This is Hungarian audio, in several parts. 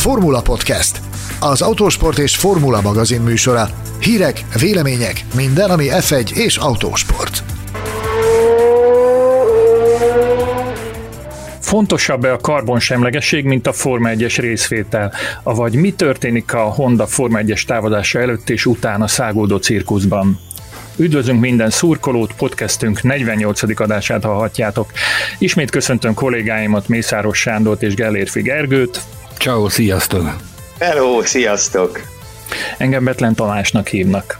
Formula Podcast, az autósport és formula magazin műsora. Hírek, vélemények, minden, ami F1 és autósport. Fontosabb-e a karbonsemlegesség, mint a Forma 1-es részvétel? Avagy mi történik a Honda Forma 1-es távozása előtt és után a szágódó cirkuszban? Üdvözlünk minden szurkolót, podcastünk 48. adását hallhatjátok. Ismét köszöntöm kollégáimat, Mészáros Sándort és Gellérfi Gergőt. Ciao, sziasztok! Hello, sziasztok! Engem Betlen Tamásnak hívnak.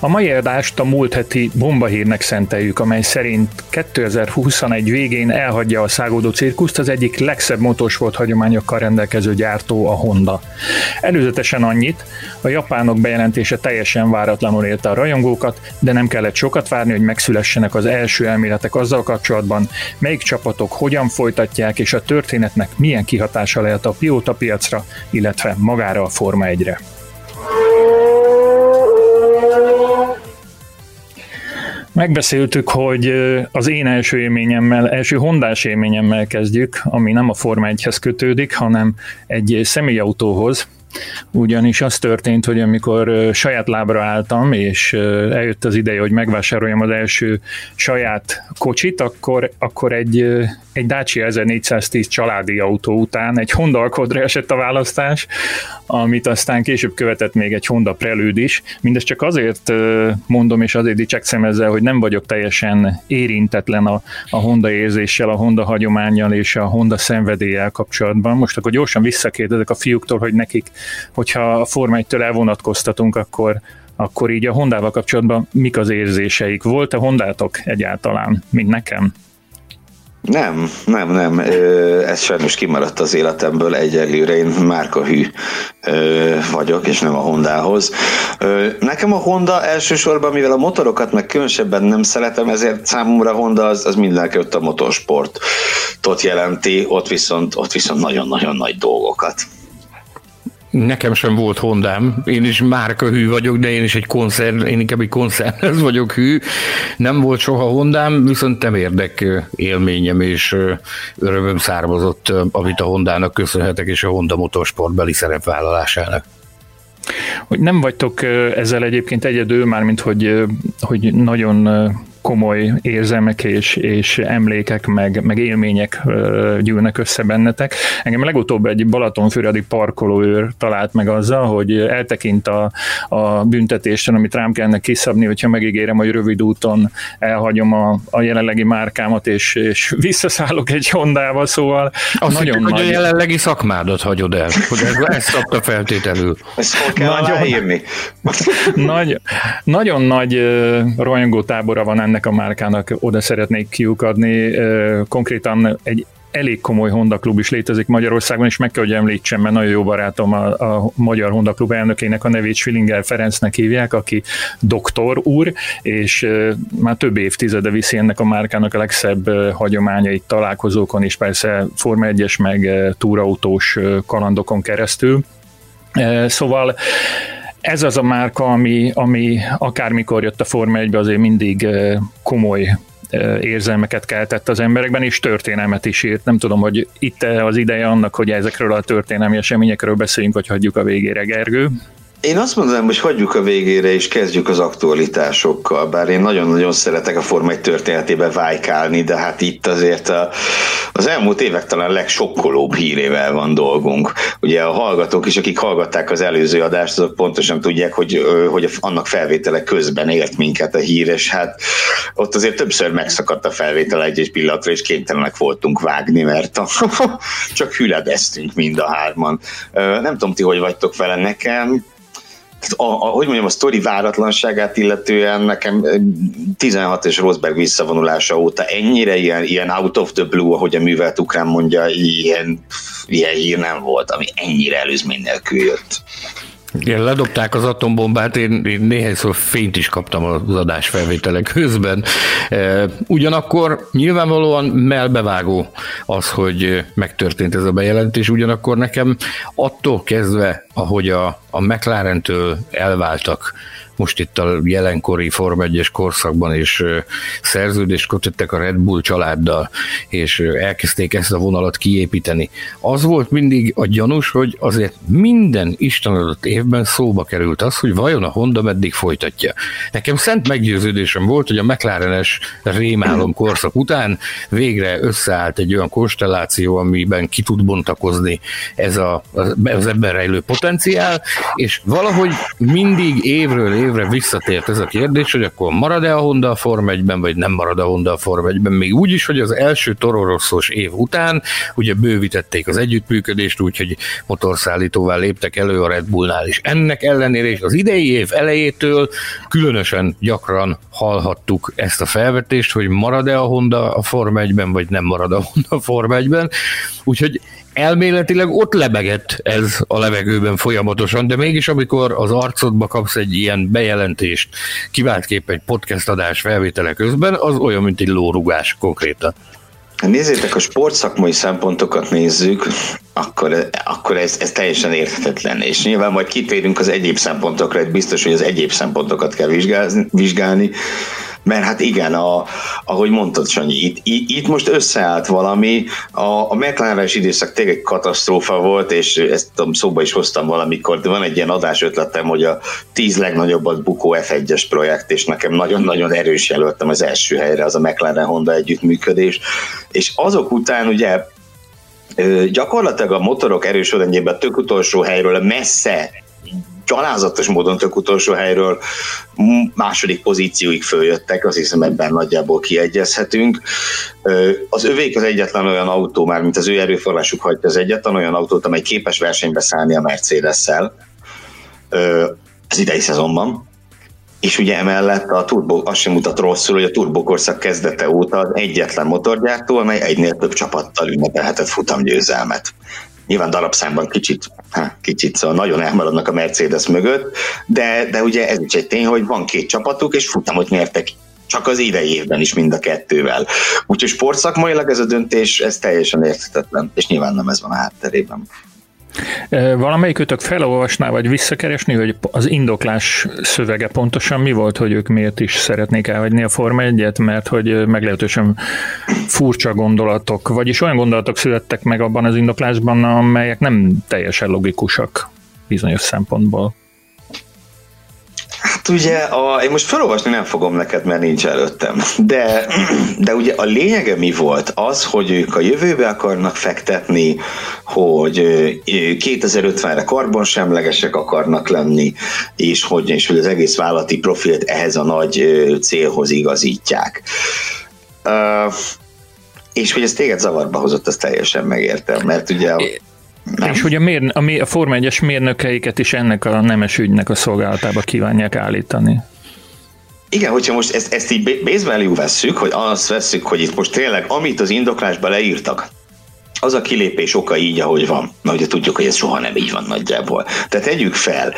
A mai adást a múlt heti bombahírnek szenteljük, amely szerint 2021 végén elhagyja a szágódó cirkuszt az egyik legszebb motorsport hagyományokkal rendelkező gyártó, a Honda. Előzetesen annyit, a japánok bejelentése teljesen váratlanul érte a rajongókat, de nem kellett sokat várni, hogy megszülessenek az első elméletek azzal kapcsolatban, melyik csapatok hogyan folytatják, és a történetnek milyen kihatása lehet a pilóta piacra, illetve magára a Forma 1-re. Megbeszéltük, hogy az én első élményemmel, első hondás élményemmel kezdjük, ami nem a Forma 1-hez kötődik, hanem egy személyautóhoz, ugyanis az történt, hogy amikor saját lábra álltam, és eljött az ideje, hogy megvásároljam az első saját kocsit, akkor, akkor egy, egy Dacia 1410 családi autó után egy Honda Accordra esett a választás, amit aztán később követett még egy Honda Prelude is. Mindezt csak azért mondom, és azért dicsekszem ezzel, hogy nem vagyok teljesen érintetlen a, a Honda érzéssel, a Honda hagyományjal és a Honda szenvedéllyel kapcsolatban. Most akkor gyorsan visszakérdezek a fiúktól, hogy nekik hogyha a Forma 1-től elvonatkoztatunk, akkor, akkor így a Hondával kapcsolatban mik az érzéseik? Volt-e Hondátok egyáltalán, mint nekem? Nem, nem, nem. Ez sajnos kimaradt az életemből egyelőre. Én márkahű vagyok, és nem a Hondához. Nekem a Honda elsősorban, mivel a motorokat meg különösebben nem szeretem, ezért számomra Honda az, az mindenki a motorsportot jelenti, ott viszont, ott viszont nagyon-nagyon nagy dolgokat. Nekem sem volt Hondám, én is márka hű vagyok, de én is egy koncern, én inkább egy koncernhez vagyok hű. Nem volt soha Hondám, viszont nem érdek élményem és örömöm származott, amit a Hondának köszönhetek, és a Honda motorsportbeli szerepvállalásának. Hogy nem vagytok ezzel egyébként egyedül, mármint hogy, hogy nagyon komoly érzelmek és, és emlékek, meg, meg élmények gyűlnek össze bennetek. Engem legutóbb egy Balatonfüredi parkolóőr talált meg azzal, hogy eltekint a, a büntetésen, amit rám kellene kiszabni, hogyha megígérem, hogy rövid úton elhagyom a, a jelenlegi márkámat, és, és visszaszállok egy Hondával, szóval Azt nagyon hittük, nagy... hogy a jelenlegi szakmádat hagyod el, hogy ezt szabta feltételül. Ezt kell nagyon, nagy, nagyon nagy rajongótábora van ennek ennek a márkának oda szeretnék kiukadni. Konkrétan egy elég komoly Honda klub is létezik Magyarországon, és meg kell, hogy említsem, mert nagyon jó barátom a, a Magyar Honda klub elnökének a nevét Schwillinger Ferencnek hívják, aki doktor úr, és már több évtizede viszi ennek a márkának a legszebb hagyományait találkozókon, és persze Forma 1-es meg túrautós kalandokon keresztül. Szóval ez az a márka, ami, ami akármikor jött a Forma 1 azért mindig komoly érzelmeket keltett az emberekben, és történelmet is írt. Nem tudom, hogy itt az ideje annak, hogy ezekről a történelmi eseményekről beszéljünk, vagy hagyjuk a végére, Gergő. Én azt mondanám, hogy hagyjuk a végére, és kezdjük az aktualitásokkal, bár én nagyon-nagyon szeretek a Forma 1 történetébe vájkálni, de hát itt azért a, az elmúlt évek talán legsokkolóbb hírével van dolgunk. Ugye a hallgatók is, akik hallgatták az előző adást, azok pontosan tudják, hogy, hogy annak felvétele közben élt minket a hír, és hát ott azért többször megszakadt a felvétel egy-egy pillanatra, és kénytelenek voltunk vágni, mert a, csak hüledeztünk mind a hárman. Nem tudom, ti hogy vagytok vele nekem, a, a, hogy mondjam, a sztori váratlanságát illetően nekem 16 és Rosberg visszavonulása óta ennyire ilyen, ilyen out of the blue, ahogy a művelt ukrán mondja, ilyen, ilyen hír nem volt, ami ennyire előzmény nélkül jött. Igen, ledobták az atombombát, én, én néhányszor fényt is kaptam az adás felvételek közben. E, ugyanakkor nyilvánvalóan melbevágó az, hogy megtörtént ez a bejelentés, ugyanakkor nekem attól kezdve, ahogy a, a McLaren-től elváltak most itt a jelenkori Form 1-es korszakban, és szerződést kötöttek a Red Bull családdal, és elkezdték ezt a vonalat kiépíteni. Az volt mindig a gyanús, hogy azért minden Isten adott évben szóba került az, hogy vajon a Honda meddig folytatja. Nekem szent meggyőződésem volt, hogy a McLaren-es rémálom korszak után végre összeállt egy olyan konstelláció, amiben ki tud bontakozni ez a, az ebben rejlő potenciál, és valahogy mindig évről évre visszatért ez a kérdés, hogy akkor marad-e a Honda a Form 1-ben, vagy nem marad a Honda a Form 1-ben, még úgy is, hogy az első Tororosszos év után ugye bővítették az együttműködést, úgyhogy motorszállítóval léptek elő a Red Bullnál is. Ennek ellenére is az idei év elejétől különösen gyakran hallhattuk ezt a felvetést, hogy marad-e a Honda a Form 1-ben, vagy nem marad a Honda a Form 1-ben. Úgyhogy elméletileg ott lebegett ez a levegőben folyamatosan, de mégis amikor az arcodba kapsz egy ilyen bejelentést, kiváltképp egy podcast adás felvétele közben, az olyan, mint egy lórugás konkrétan. Nézzétek, a sportszakmai szempontokat nézzük, akkor, akkor ez, ez teljesen érthetetlen. És nyilván majd kitérünk az egyéb szempontokra, biztos, hogy az egyéb szempontokat kell vizsgálni, vizsgálni mert hát igen, a, ahogy mondtad, Sanyi, itt, itt most összeállt valami, a, a mclaren időszak tényleg katasztrófa volt, és ezt tudom, szóba is hoztam valamikor, de van egy ilyen adás ötletem, hogy a tíz legnagyobbat bukó F1-es projekt, és nekem nagyon-nagyon erős jelöltem az első helyre az a McLaren Honda együttműködés, és azok után ugye gyakorlatilag a motorok erős a tök utolsó helyről messze gyalázatos módon tök utolsó helyről második pozícióig följöttek, azt hiszem ebben nagyjából kiegyezhetünk. Az övék az egyetlen olyan autó, már mint az ő erőforrásuk hagyta az egyetlen olyan autót, amely képes versenybe szállni a Mercedes-szel az idei szezonban. És ugye emellett a turbo, azt sem mutat rosszul, hogy a turbokorszak kezdete óta az egyetlen motorgyártó, amely egynél több csapattal ünnepelhetett futamgyőzelmet nyilván darabszámban kicsit, há, kicsit szóval nagyon elmaradnak a Mercedes mögött, de, de ugye ez is egy tény, hogy van két csapatuk, és futamot nyertek csak az idei évben is mind a kettővel. Úgyhogy sportszakmailag ez a döntés, ez teljesen érthetetlen, és nyilván nem ez van a hátterében. Valamelyikőtök felolvasná, vagy visszakeresni, hogy az indoklás szövege pontosan mi volt, hogy ők miért is szeretnék elhagyni a Forma 1 mert hogy meglehetősen furcsa gondolatok, vagyis olyan gondolatok születtek meg abban az indoklásban, amelyek nem teljesen logikusak bizonyos szempontból. Hát ugye, a, én most felolvasni nem fogom neked, mert nincs előttem. De, de ugye a lényege mi volt? Az, hogy ők a jövőbe akarnak fektetni, hogy 2050-re karbonsemlegesek akarnak lenni, és hogy, és hogy az egész vállalati profilt ehhez a nagy célhoz igazítják. Uh, és hogy ez téged zavarba hozott, azt teljesen megértem, mert ugye a, nem. És hogy a, mér, a, a Forma 1-es mérnökeiket is ennek a nemes ügynek a szolgálatába kívánják állítani. Igen, hogyha most ezt, ezt így base value vesszük, hogy azt vesszük, hogy itt most tényleg, amit az indoklásba leírtak, az a kilépés oka így, ahogy van. Mert ugye tudjuk, hogy ez soha nem így van nagyjából. Tehát tegyük fel,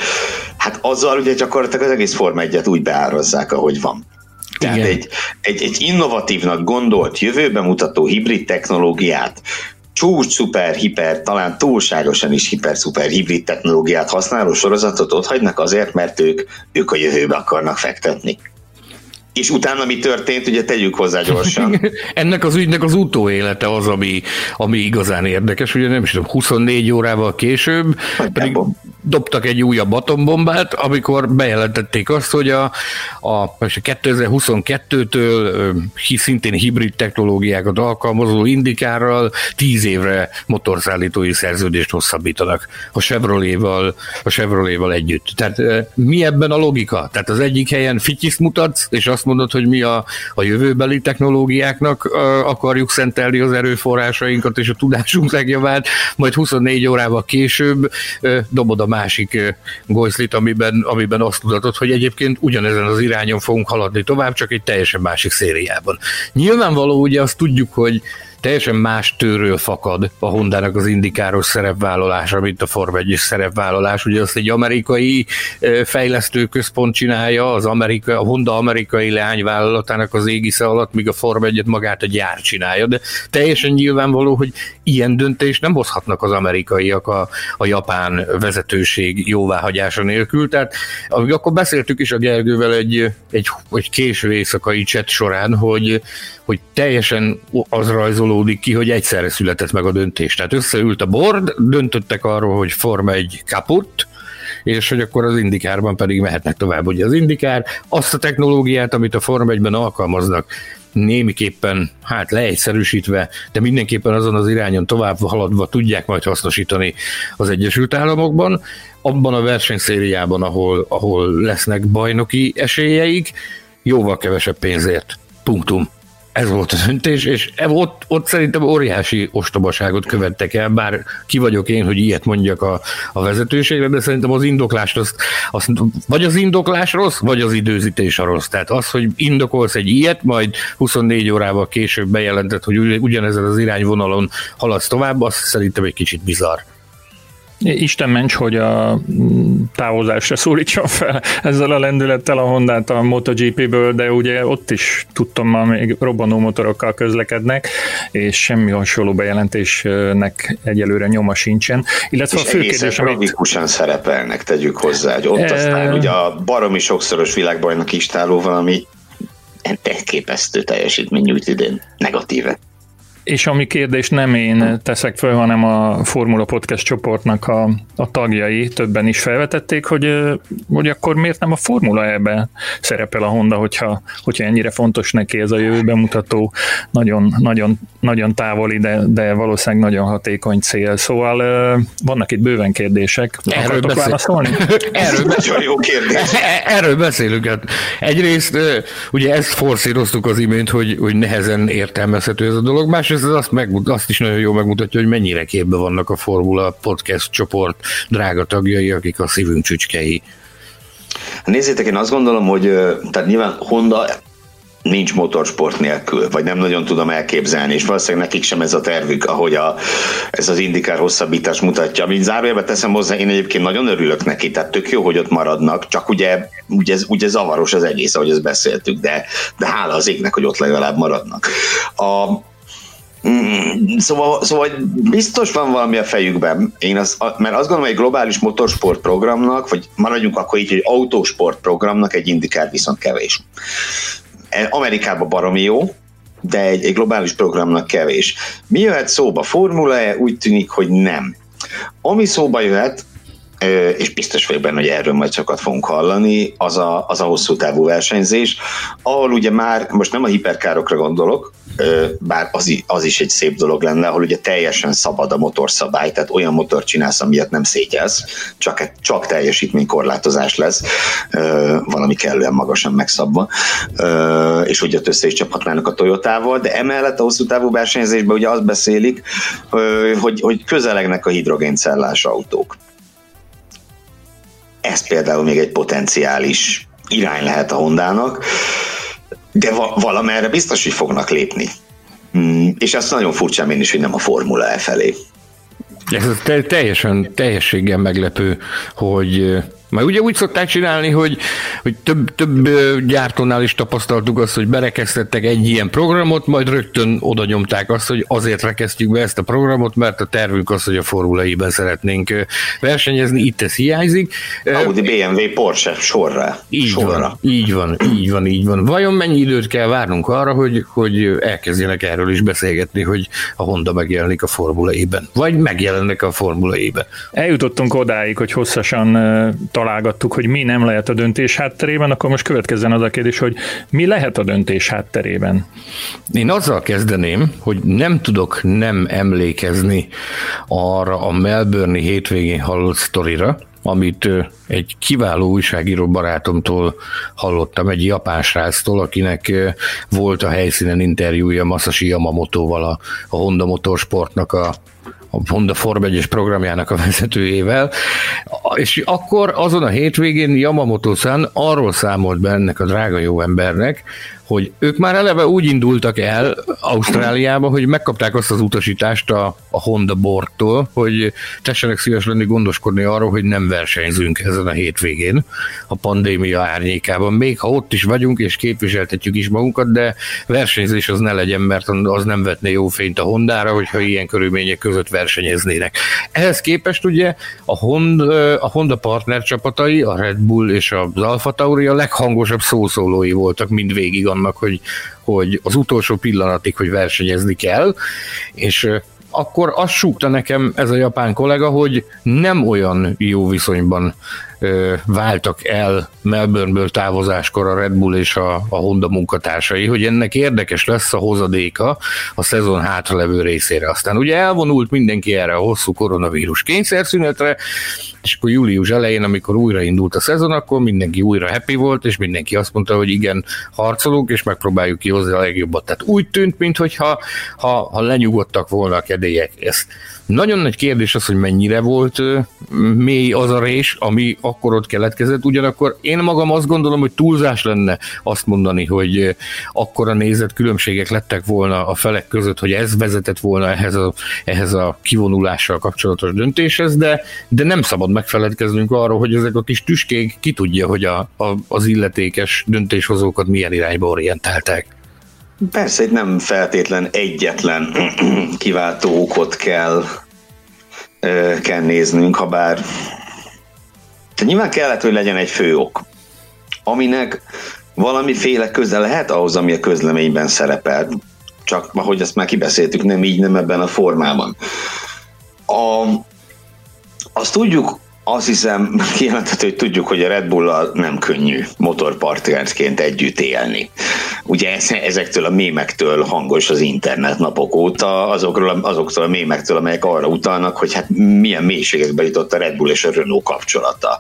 hát azzal ugye gyakorlatilag az egész Forma 1 úgy beárazzák, ahogy van. Tehát egy, egy, egy innovatívnak gondolt, jövőbe mutató hibrid technológiát csúcs, szuper, hiper, talán túlságosan is hiper, szuper hibrid technológiát használó sorozatot ott hagynak azért, mert ők, ők a jövőbe akarnak fektetni. És utána mi történt, ugye tegyük hozzá gyorsan. Ennek az ügynek az utóélete az, ami, ami igazán érdekes, ugye nem is tudom, 24 órával később, pedig dobtak egy újabb atombombát, amikor bejelentették azt, hogy a, a 2022-től szintén hibrid technológiákat alkalmazó indikárral 10 évre motorszállítói szerződést hosszabbítanak a Chevrolet-val, a Chevrolet-val együtt. Tehát mi ebben a logika? Tehát az egyik helyen fityiszt mutatsz, és azt mondod, hogy mi a, a jövőbeli technológiáknak akarjuk szentelni az erőforrásainkat és a tudásunk legjavát, majd 24 órával később dobod a másik golyszlit, amiben, amiben azt tudatod, hogy egyébként ugyanezen az irányon fogunk haladni tovább, csak egy teljesen másik szériában. Nyilvánvaló ugye azt tudjuk, hogy teljesen más tőről fakad a Hondának az indikáros szerepvállalása, mint a Form 1 szerepvállalás. Ugye azt egy amerikai fejlesztő központ csinálja, az Amerika, a Honda amerikai leányvállalatának az égisze alatt, míg a Form 1 magát a gyár csinálja, de teljesen nyilvánvaló, hogy ilyen döntést nem hozhatnak az amerikaiak a, a japán vezetőség jóváhagyása nélkül. Tehát akkor beszéltük is a Gergővel egy, egy, egy késő éjszakai cset során, hogy, hogy teljesen az rajzolódik ki, hogy egyszerre született meg a döntés. Tehát összeült a board, döntöttek arról, hogy forma egy kaput, és hogy akkor az indikárban pedig mehetnek tovább. Ugye az indikár azt a technológiát, amit a Forma 1-ben alkalmaznak, némiképpen, hát leegyszerűsítve, de mindenképpen azon az irányon tovább haladva tudják majd hasznosítani az Egyesült Államokban. Abban a versenyszériában, ahol, ahol lesznek bajnoki esélyeik, jóval kevesebb pénzért. Punktum. Ez volt a döntés, és e ott, ott szerintem óriási ostobaságot követtek el, bár ki vagyok én, hogy ilyet mondjak a, a vezetőségre, de szerintem az indoklást, az, az, vagy az indoklás rossz, vagy az időzítés a rossz. Tehát az, hogy indokolsz egy ilyet, majd 24 órával később bejelentett, hogy ugyanezen az irányvonalon haladsz tovább, az szerintem egy kicsit bizarr. Isten ments, hogy a mm, távozásra szólítsa fel ezzel a lendülettel a Hondát a MotoGP-ből, de ugye ott is tudtam, ma még robbanó motorokkal közlekednek, és semmi hasonló bejelentésnek egyelőre nyoma sincsen. Illetve és a fő kérdés, amit... szerepelnek, tegyük hozzá, hogy ott e... aztán ugye a baromi sokszoros világbajnak istáló valami elképesztő teljesítmény nyújt idén, negatíve. És ami kérdés nem én teszek föl, hanem a Formula Podcast csoportnak a, a tagjai többen is felvetették, hogy, hogy akkor miért nem a Formula E-ben szerepel a Honda, hogyha, hogyha ennyire fontos neki ez a jövőben mutató, nagyon, nagyon, nagyon távoli, de, de valószínűleg nagyon hatékony cél. Szóval vannak itt bőven kérdések. Erről válaszolni? Erről jó kérdés. Erről beszélünk. Hát egyrészt ugye ezt forszíroztuk az imént, hogy, hogy nehezen értelmezhető ez a dolog, más ez azt, megmut, azt is nagyon jól megmutatja, hogy mennyire képbe vannak a Formula Podcast csoport drága tagjai, akik a szívünk csücskei. Nézzétek, én azt gondolom, hogy tehát nyilván Honda nincs motorsport nélkül, vagy nem nagyon tudom elképzelni, és valószínűleg nekik sem ez a tervük, ahogy a, ez az indikár hosszabbítás mutatja. Amit zárójelbe teszem hozzá, én egyébként nagyon örülök neki, tehát tök jó, hogy ott maradnak, csak ugye, ugye, ugye zavaros az egész, ahogy ezt beszéltük, de, de hála az égnek, hogy ott legalább maradnak. A, Mm, szóval, szóval biztos van valami a fejükben. Én az, mert azt gondolom, hogy egy globális motorsport programnak, vagy maradjunk akkor így, hogy autósport programnak egy indikár viszont kevés. E, Amerikában baromi jó, de egy, egy globális programnak kevés. Mi jöhet szóba? Formula E úgy tűnik, hogy nem. Ami szóba jöhet, és biztos vagyok benne, hogy erről majd sokat fogunk hallani, az a, az a hosszú távú versenyzés, ahol ugye már, most nem a hiperkárokra gondolok, bár az, az is egy szép dolog lenne, ahol ugye teljesen szabad a motorszabály, tehát olyan motor csinálsz, amilyet nem szégyelsz, csak, csak teljesítménykorlátozás lesz, valami kellően magasan megszabva, és ugye össze is csaphatnának a Toyotával, de emellett a hosszú távú versenyzésben ugye azt beszélik, hogy, hogy közelegnek a hidrogéncellás autók ez például még egy potenciális irány lehet a Hondának, de va- valamerre biztos, hogy fognak lépni. Mm, és azt nagyon furcsán én is, hogy nem a Formula E felé. Ez teljesen, teljességgel meglepő, hogy mert ugye úgy szokták csinálni, hogy, hogy több, több gyártónál is tapasztaltuk azt, hogy berekeztettek egy ilyen programot, majd rögtön oda nyomták azt, hogy azért rekesztjük be ezt a programot, mert a tervünk az, hogy a Formula ben szeretnénk versenyezni, itt ez hiányzik. Audi, BMW, Porsche sorra. Így sorra. van, így van, így van, így van. Vajon mennyi időt kell várnunk arra, hogy, hogy elkezdjenek erről is beszélgetni, hogy a Honda megjelenik a Formula vagy megjelennek a Formula ben Eljutottunk odáig, hogy hosszasan találgattuk, hogy mi nem lehet a döntés hátterében, akkor most következzen az a kérdés, hogy mi lehet a döntés hátterében? Én azzal kezdeném, hogy nem tudok nem emlékezni arra a Melbourne hétvégén hallott sztorira, amit egy kiváló újságíró barátomtól hallottam, egy japán sráctól, akinek volt a helyszínen interjúja Masashi Yamamotoval, a, a Honda Motorsportnak a, a Honda Form 1 programjának a vezetőjével, és akkor azon a hétvégén Yamamoto-san arról számolt be ennek a drága jó embernek, hogy ők már eleve úgy indultak el Ausztráliába, hogy megkapták azt az utasítást a, a Honda Boardtól, hogy tessenek szíves lenni gondoskodni arról, hogy nem versenyzünk ezen a hétvégén a pandémia árnyékában. Még ha ott is vagyunk és képviseltetjük is magunkat, de versenyzés az ne legyen, mert az nem vetne jó fényt a Hondára, hogyha ilyen körülmények között versenyeznének. Ehhez képest ugye a Honda, a Honda partner csapatai, a Red Bull és az Alfa Tauri a leghangosabb szószólói voltak mindvégig annak, hogy, hogy az utolsó pillanatig, hogy versenyezni kell, és akkor azt súgta nekem ez a japán kollega, hogy nem olyan jó viszonyban váltak el Melbourneből távozáskor a Red Bull és a, a Honda munkatársai, hogy ennek érdekes lesz a hozadéka a szezon hátralevő részére. Aztán ugye elvonult mindenki erre a hosszú koronavírus kényszerszünetre, és akkor július elején, amikor újraindult a szezon, akkor mindenki újra happy volt, és mindenki azt mondta, hogy igen, harcolunk, és megpróbáljuk kihozni a legjobbat. Tehát úgy tűnt, mintha ha, ha lenyugodtak volna a kedélyek. Ezt nagyon nagy kérdés az, hogy mennyire volt mély az a rés, ami akkor ott keletkezett, ugyanakkor én magam azt gondolom, hogy túlzás lenne azt mondani, hogy akkora nézett különbségek lettek volna a felek között, hogy ez vezetett volna ehhez a, ehhez a kivonulással kapcsolatos döntéshez, de, de nem szabad megfeledkeznünk arról, hogy ezek a kis tüskék ki tudja, hogy a, a, az illetékes döntéshozókat milyen irányba orientálták. Persze, itt nem feltétlen egyetlen kiváltó okot kell, kell néznünk, ha bár nyilván kellett, hogy legyen egy fő ok, aminek valamiféle köze lehet ahhoz, ami a közleményben szerepel. Csak, ahogy ezt már kibeszéltük, nem így, nem ebben a formában. A, azt tudjuk, azt hiszem kijelenthető, hogy tudjuk, hogy a Red bull nem könnyű motorpartnerként együtt élni. Ugye ezektől a mémektől hangos az internet napok óta, azokról, azoktól a mémektől, amelyek arra utalnak, hogy hát milyen mélységekbe jutott a Red Bull és a Renault kapcsolata.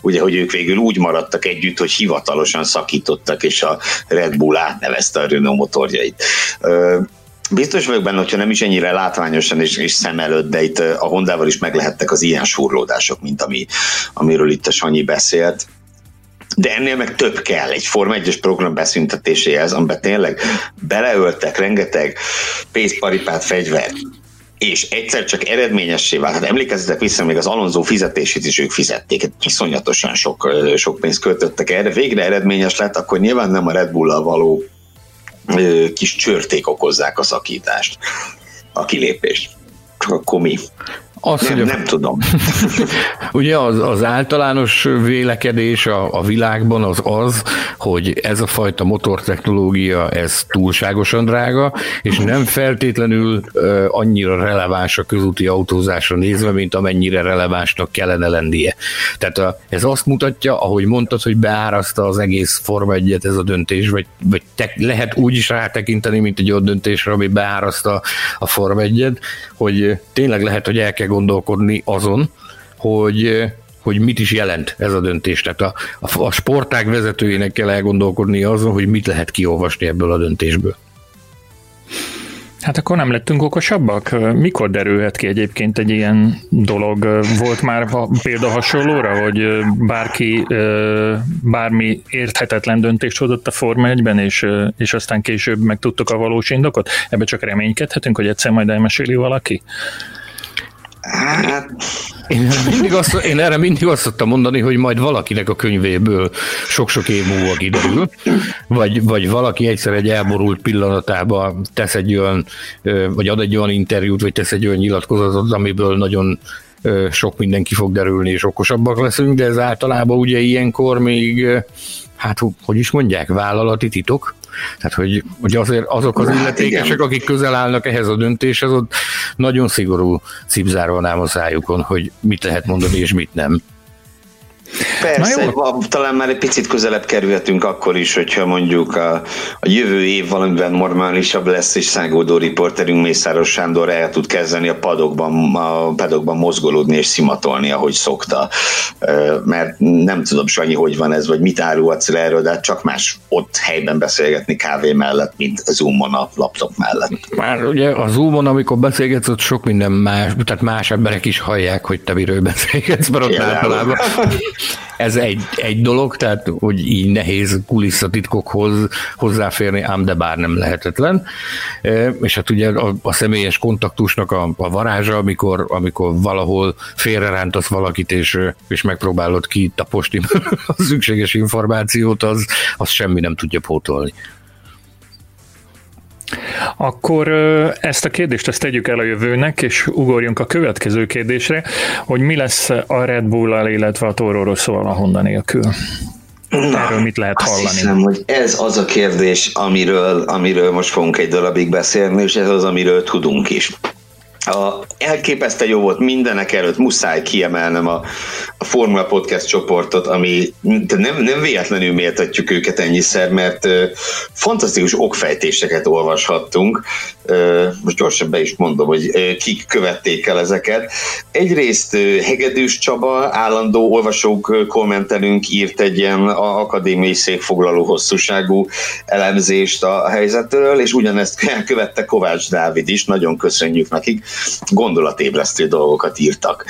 Ugye, hogy ők végül úgy maradtak együtt, hogy hivatalosan szakítottak, és a Red Bull átnevezte a Renault motorjait. Biztos vagyok benne, hogyha nem is ennyire látványosan és, és szem előtt, de itt a Hondával is meglehettek az ilyen surlódások, mint ami, amiről itt a Sanyi beszélt. De ennél meg több kell egy Forma 1 program beszüntetéséhez, amiben tényleg beleöltek rengeteg pénzparipát, fegyvert, és egyszer csak eredményessé vált. Hát emlékezzetek vissza, még az Alonso fizetését is ők fizették, hát iszonyatosan sok, sok pénzt költöttek erre. Végre eredményes lett, akkor nyilván nem a Red Bull-al való kis csörték okozzák a szakítást, a kilépést. Csak akkor mi? Azt, nem, nem tudom. Ugye az, az általános vélekedés a, a világban az az, hogy ez a fajta motortechnológia, ez túlságosan drága, és nem feltétlenül uh, annyira releváns a közúti autózásra nézve, mint amennyire relevánsnak kellene lennie. Tehát a, ez azt mutatja, ahogy mondtad, hogy beáraszta az egész Forma 1 ez a döntés, vagy, vagy te, lehet úgy is rátekinteni, mint egy olyan döntésre, ami beáraszta a Forma 1 hogy tényleg lehet, hogy el kell gondolkodni azon, hogy hogy mit is jelent ez a döntés. Tehát a, a, a sportág vezetőjének kell elgondolkodni azon, hogy mit lehet kiolvasni ebből a döntésből. Hát akkor nem lettünk okosabbak? Mikor derülhet ki egyébként egy ilyen dolog? Volt már példa hasonlóra, hogy bárki bármi érthetetlen döntést hozott a Forma 1-ben, és, és aztán később megtudtuk a valós indokot? Ebbe csak reménykedhetünk, hogy egyszer majd elmeséli valaki? Hát... Én, mindig azt, én erre mindig azt szoktam mondani, hogy majd valakinek a könyvéből sok-sok év múlva kiderül, vagy, vagy valaki egyszer egy elborult pillanatában tesz egy olyan, vagy ad egy olyan interjút, vagy tesz egy olyan nyilatkozatot, amiből nagyon sok mindenki fog derülni, és okosabbak leszünk, de ez általában ugye ilyenkor még, hát hogy is mondják, vállalati titok, tehát, hogy, hogy azért azok az hát illetékesek, akik közel állnak ehhez a döntéshez, ott nagyon szigorú cipzár van ám a szájukon, hogy mit lehet mondani és mit nem. Persze, jó. talán már egy picit közelebb kerülhetünk akkor is, hogyha mondjuk a, a jövő év valamiben normálisabb lesz, és szágódó riporterünk Mészáros Sándor el tud kezdeni a padokban, a padokban mozgolódni és szimatolni, ahogy szokta. Mert nem tudom, Sanyi, hogy van ez, vagy mit árulhatsz le erről, de hát csak más ott helyben beszélgetni kávé mellett, mint a Zoomon a laptop mellett. Már ugye a Zoomon, amikor beszélgetsz, ott sok minden más, tehát más emberek is hallják, hogy te miről beszélgetsz, mert ott általában ez egy, egy dolog, tehát hogy így nehéz kulisszatitkokhoz hozzáférni, ám de bár nem lehetetlen. És hát ugye a, a személyes kontaktusnak a, a varázsa, amikor, amikor valahol félrerántasz valakit, és, és megpróbálod ki a posti a szükséges információt, az, az semmi nem tudja pótolni. Akkor ezt a kérdést ezt tegyük el a jövőnek, és ugorjunk a következő kérdésre, hogy mi lesz a Red Bull-al, illetve a Toro Rosso-val a Honda nélkül. Na, Erről mit lehet hallani? Azt hiszem, hogy ez az a kérdés, amiről, amiről most fogunk egy darabig beszélni, és ez az, amiről tudunk is. A, elképesztő jó volt mindenek előtt, muszáj kiemelnem a, a Formula Podcast csoportot, ami nem, nem véletlenül méltatjuk őket ennyiszer, mert uh, fantasztikus okfejtéseket olvashattunk. Uh, most gyorsan be is mondom, hogy uh, kik követték el ezeket. Egyrészt uh, Hegedűs Csaba, állandó olvasók uh, kommentelünk, írt egy ilyen akadémiai székfoglaló hosszúságú elemzést a helyzetről, és ugyanezt követte Kovács Dávid is, nagyon köszönjük nekik gondolatébresztő dolgokat írtak.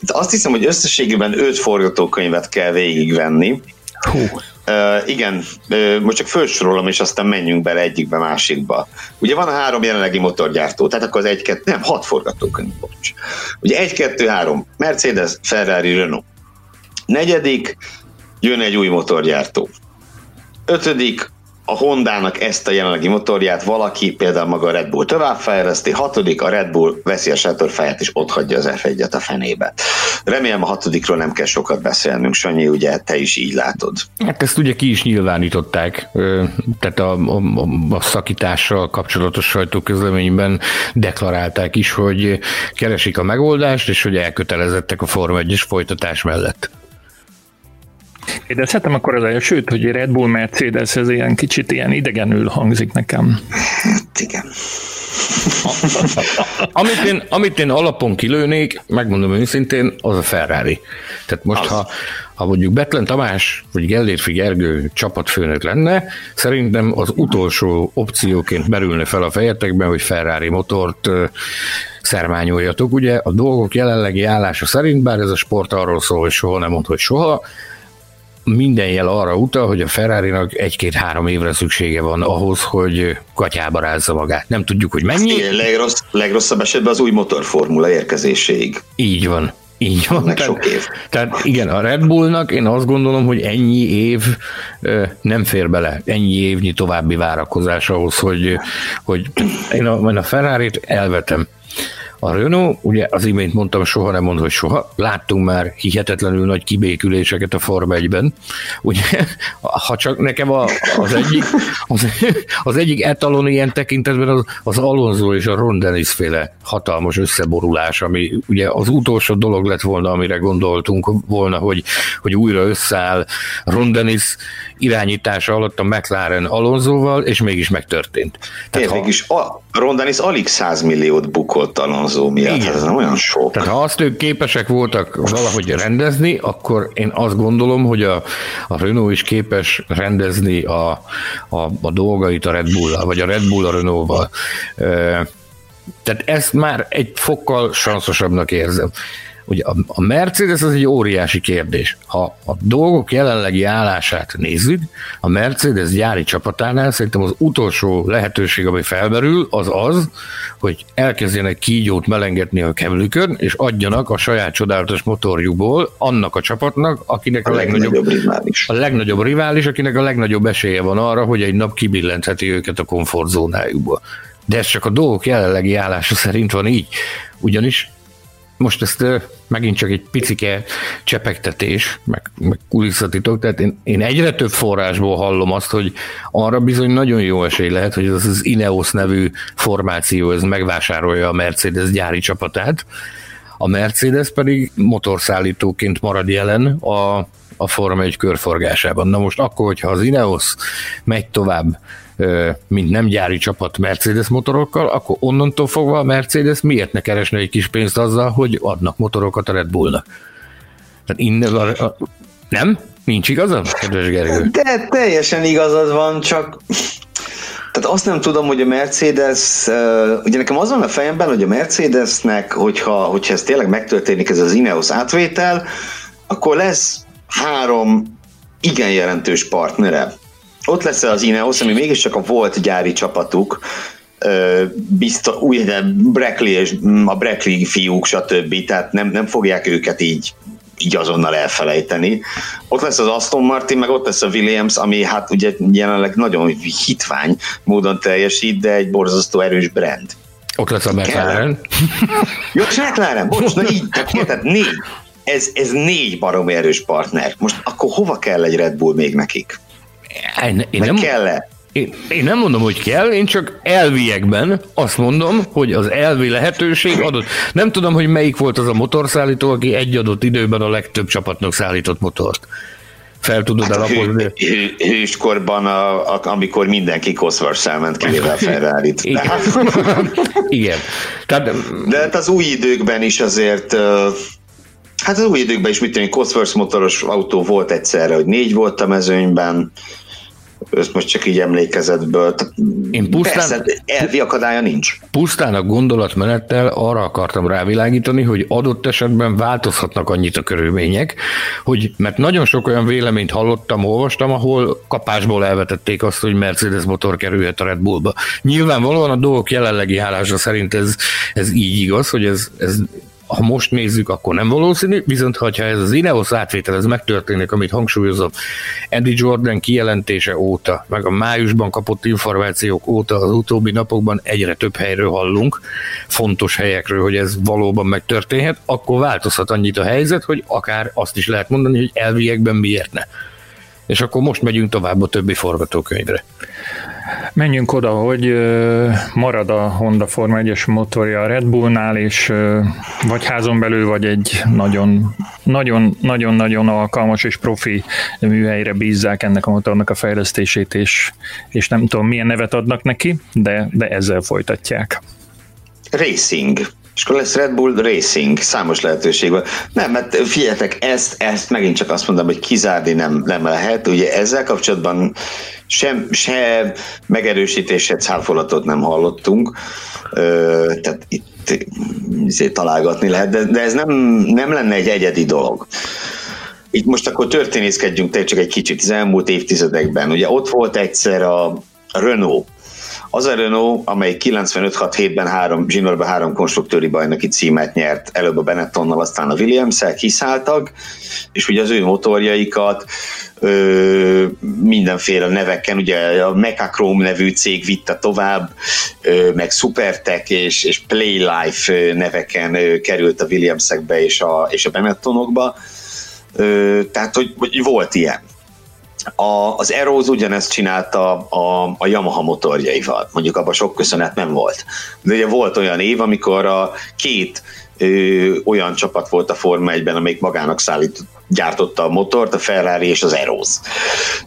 De azt hiszem, hogy összességében öt forgatókönyvet kell végigvenni. Hú. Uh, igen, uh, most csak felsorolom, és aztán menjünk bele egyikbe, másikba. Ugye van a három jelenlegi motorgyártó, tehát akkor az egy, kettő, nem, hat forgatókönyv, bocs. Ugye egy, kettő, három, Mercedes, Ferrari, Renault. Negyedik, jön egy új motorgyártó. Ötödik, a Hondának ezt a jelenlegi motorját valaki, például maga a Red Bull továbbfejleszti, hatodik a Red Bull veszi a sátorfáját és ott hagyja az F1-et a fenébe. Remélem a hatodikról nem kell sokat beszélnünk, Sanyi, ugye te is így látod. Hát ezt ugye ki is nyilvánították, tehát a, a, a szakítással kapcsolatos sajtóközleményben deklarálták is, hogy keresik a megoldást, és hogy elkötelezettek a Forma 1 folytatás mellett. Kérdezhetem akkor az elsőt, hogy Red Bull Mercedes, ez ilyen kicsit ilyen idegenül hangzik nekem. Hát igen. amit, én, amit én alapon kilőnék, megmondom őszintén, az a Ferrari. Tehát most, az. ha, ha mondjuk Betlen Tamás vagy Gellérfi Gergő csapatfőnök lenne, szerintem az utolsó opcióként merülne fel a fejetekben, hogy Ferrari motort szermányoljatok. Ugye a dolgok jelenlegi állása szerint, bár ez a sport arról szól, hogy soha nem mond, hogy soha, minden jel arra utal, hogy a ferrari egy-két-három évre szüksége van ahhoz, hogy katyába rázza magát. Nem tudjuk, hogy mennyi. Igen, legrossz, legrosszabb esetben az új motorformula érkezéséig. Így van. Így van. Meg tehát, sok év. Tehát igen, a Red Bullnak én azt gondolom, hogy ennyi év nem fér bele, ennyi évnyi további várakozás ahhoz, hogy, hogy én a, én a Ferrari-t elvetem. A Renault, ugye az imént mondtam, soha nem mond, hogy soha. Láttunk már hihetetlenül nagy kibéküléseket a Forma 1-ben. Ugye, ha csak nekem a, az, egyik, az, az egyik etalon ilyen tekintetben az, az Alonso és a Ron Dennis féle hatalmas összeborulás, ami ugye az utolsó dolog lett volna, amire gondoltunk volna, hogy, hogy újra összeáll Ron Dennis irányítása alatt a McLaren Alonsoval, és mégis megtörtént. Tehát, ha... mégis a Ron Dennis alig 100 milliót bukott Alonso miatt, Igen. ez nem olyan sok. Tehát ha azt ők képesek voltak valahogy rendezni, akkor én azt gondolom, hogy a, a Renault is képes rendezni a, a, a dolgait a Red bull vagy a Red Bull a Renault-val. Tehát ezt már egy fokkal sanszosabbnak érzem. Ugye a Mercedes az egy óriási kérdés. Ha a dolgok jelenlegi állását nézzük, a Mercedes gyári csapatánál szerintem az utolsó lehetőség, ami felmerül, az az, hogy elkezdjenek kígyót melengetni a kemlükön, és adjanak a saját csodálatos motorjukból annak a csapatnak, akinek a, a legnagyobb, legnagyobb rivális. A legnagyobb rivális, akinek a legnagyobb esélye van arra, hogy egy nap kibillentheti őket a komfortzónájukból. De ez csak a dolgok jelenlegi állása szerint van így. Ugyanis most ezt megint csak egy picike csepegtetés, meg, meg kulisszatitok, tehát én, én egyre több forrásból hallom azt, hogy arra bizony nagyon jó esély lehet, hogy az az Ineos nevű formáció ez megvásárolja a Mercedes gyári csapatát, a Mercedes pedig motorszállítóként marad jelen a, a Forma 1 körforgásában. Na most akkor, hogyha az Ineos megy tovább mint nem gyári csapat Mercedes motorokkal, akkor onnantól fogva a Mercedes miért ne keresne egy kis pénzt azzal, hogy adnak motorokat a Red Bullnak? Tehát innen a, a, nem? Nincs igazad, kedves Gergő? De teljesen igazad van, csak tehát azt nem tudom, hogy a Mercedes, ugye nekem az van a fejemben, hogy a Mercedesnek, hogyha, hogyha ez tényleg megtörténik, ez az Ineos átvétel, akkor lesz három igen jelentős partnere. Ott lesz az Ineos, ami mégiscsak a volt gyári csapatuk, biztos, új, Brackley és a Brackley fiúk, stb. Tehát nem, nem fogják őket így így azonnal elfelejteni. Ott lesz az Aston Martin, meg ott lesz a Williams, ami hát ugye jelenleg nagyon hitvány módon teljesít, de egy borzasztó erős brand. Ott lesz a McLaren. Jó, és McLaren, bocs, na így, tehát négy. Ez, ez négy barom erős partner. Most akkor hova kell egy Red Bull még nekik? Én, én nem, kell-e? Én, én nem mondom, hogy kell, én csak elviekben azt mondom, hogy az elvi lehetőség adott. Nem tudom, hogy melyik volt az a motorszállító, aki egy adott időben a legtöbb csapatnak szállított motort. Fel tudod hát elapozni? Hő, hőskorban, a, a, amikor mindenki Cosworth ment kivéve a ferrari Igen. Igen. Tehát, De hát az új időkben is azért Hát az új időkben is, mit tudom, Cosworth motoros autó volt egyszerre, hogy négy volt a mezőnyben, ezt most csak így emlékezetből. Én pusztán, Persze, elvi akadálya nincs. Pusztán a gondolatmenettel arra akartam rávilágítani, hogy adott esetben változhatnak annyit a körülmények, hogy mert nagyon sok olyan véleményt hallottam, olvastam, ahol kapásból elvetették azt, hogy Mercedes motor kerülhet a Red Bullba. Nyilvánvalóan a dolgok jelenlegi állása szerint ez, ez így igaz, hogy ez, ez ha most nézzük, akkor nem valószínű, viszont ha ez az Ineos átvétel ez megtörténik, amit hangsúlyozom, Eddie Jordan kijelentése óta, meg a májusban kapott információk óta az utóbbi napokban egyre több helyről hallunk, fontos helyekről, hogy ez valóban megtörténhet, akkor változhat annyit a helyzet, hogy akár azt is lehet mondani, hogy elviekben miért ne. És akkor most megyünk tovább a többi forgatókönyvre. Menjünk oda, hogy marad a Honda Forma 1-es motorja a Red Bullnál, és vagy házon belül, vagy egy nagyon, nagyon, nagyon, nagyon alkalmas és profi műhelyre bízzák ennek a motornak a fejlesztését, és, és nem tudom milyen nevet adnak neki, de, de ezzel folytatják. Racing és akkor lesz Red Bull Racing, számos lehetőség van. Nem, mert figyeljetek, ezt, ezt megint csak azt mondom, hogy kizárni nem, nem lehet. Ugye ezzel kapcsolatban sem, se megerősítését, száfolatot nem hallottunk, Ö, tehát itt azért találgatni lehet, de, de ez nem, nem lenne egy egyedi dolog. Itt most akkor történészkedjünk csak egy kicsit az elmúlt évtizedekben. Ugye ott volt egyszer a Renault, az a Renault, amely 95-6-7-ben három, zsinórban három konstruktőri bajnoki címet nyert, előbb a Benettonnal, aztán a Williams-el kiszálltak, és ugye az ő motorjaikat ö, mindenféle neveken, ugye a Mechachrome nevű cég vitte tovább, ö, meg Supertech és, és Playlife neveken ö, került a Williamsekbe és a, és a Benettonokba, ö, tehát hogy, hogy volt ilyen. A, az Eros ugyanezt csinálta a, a Yamaha motorjaival, mondjuk abban sok köszönet nem volt. De ugye volt olyan év, amikor a két ö, olyan csapat volt a Forma 1-ben, amelyik magának szállít, gyártotta a motort, a Ferrari és az Eros.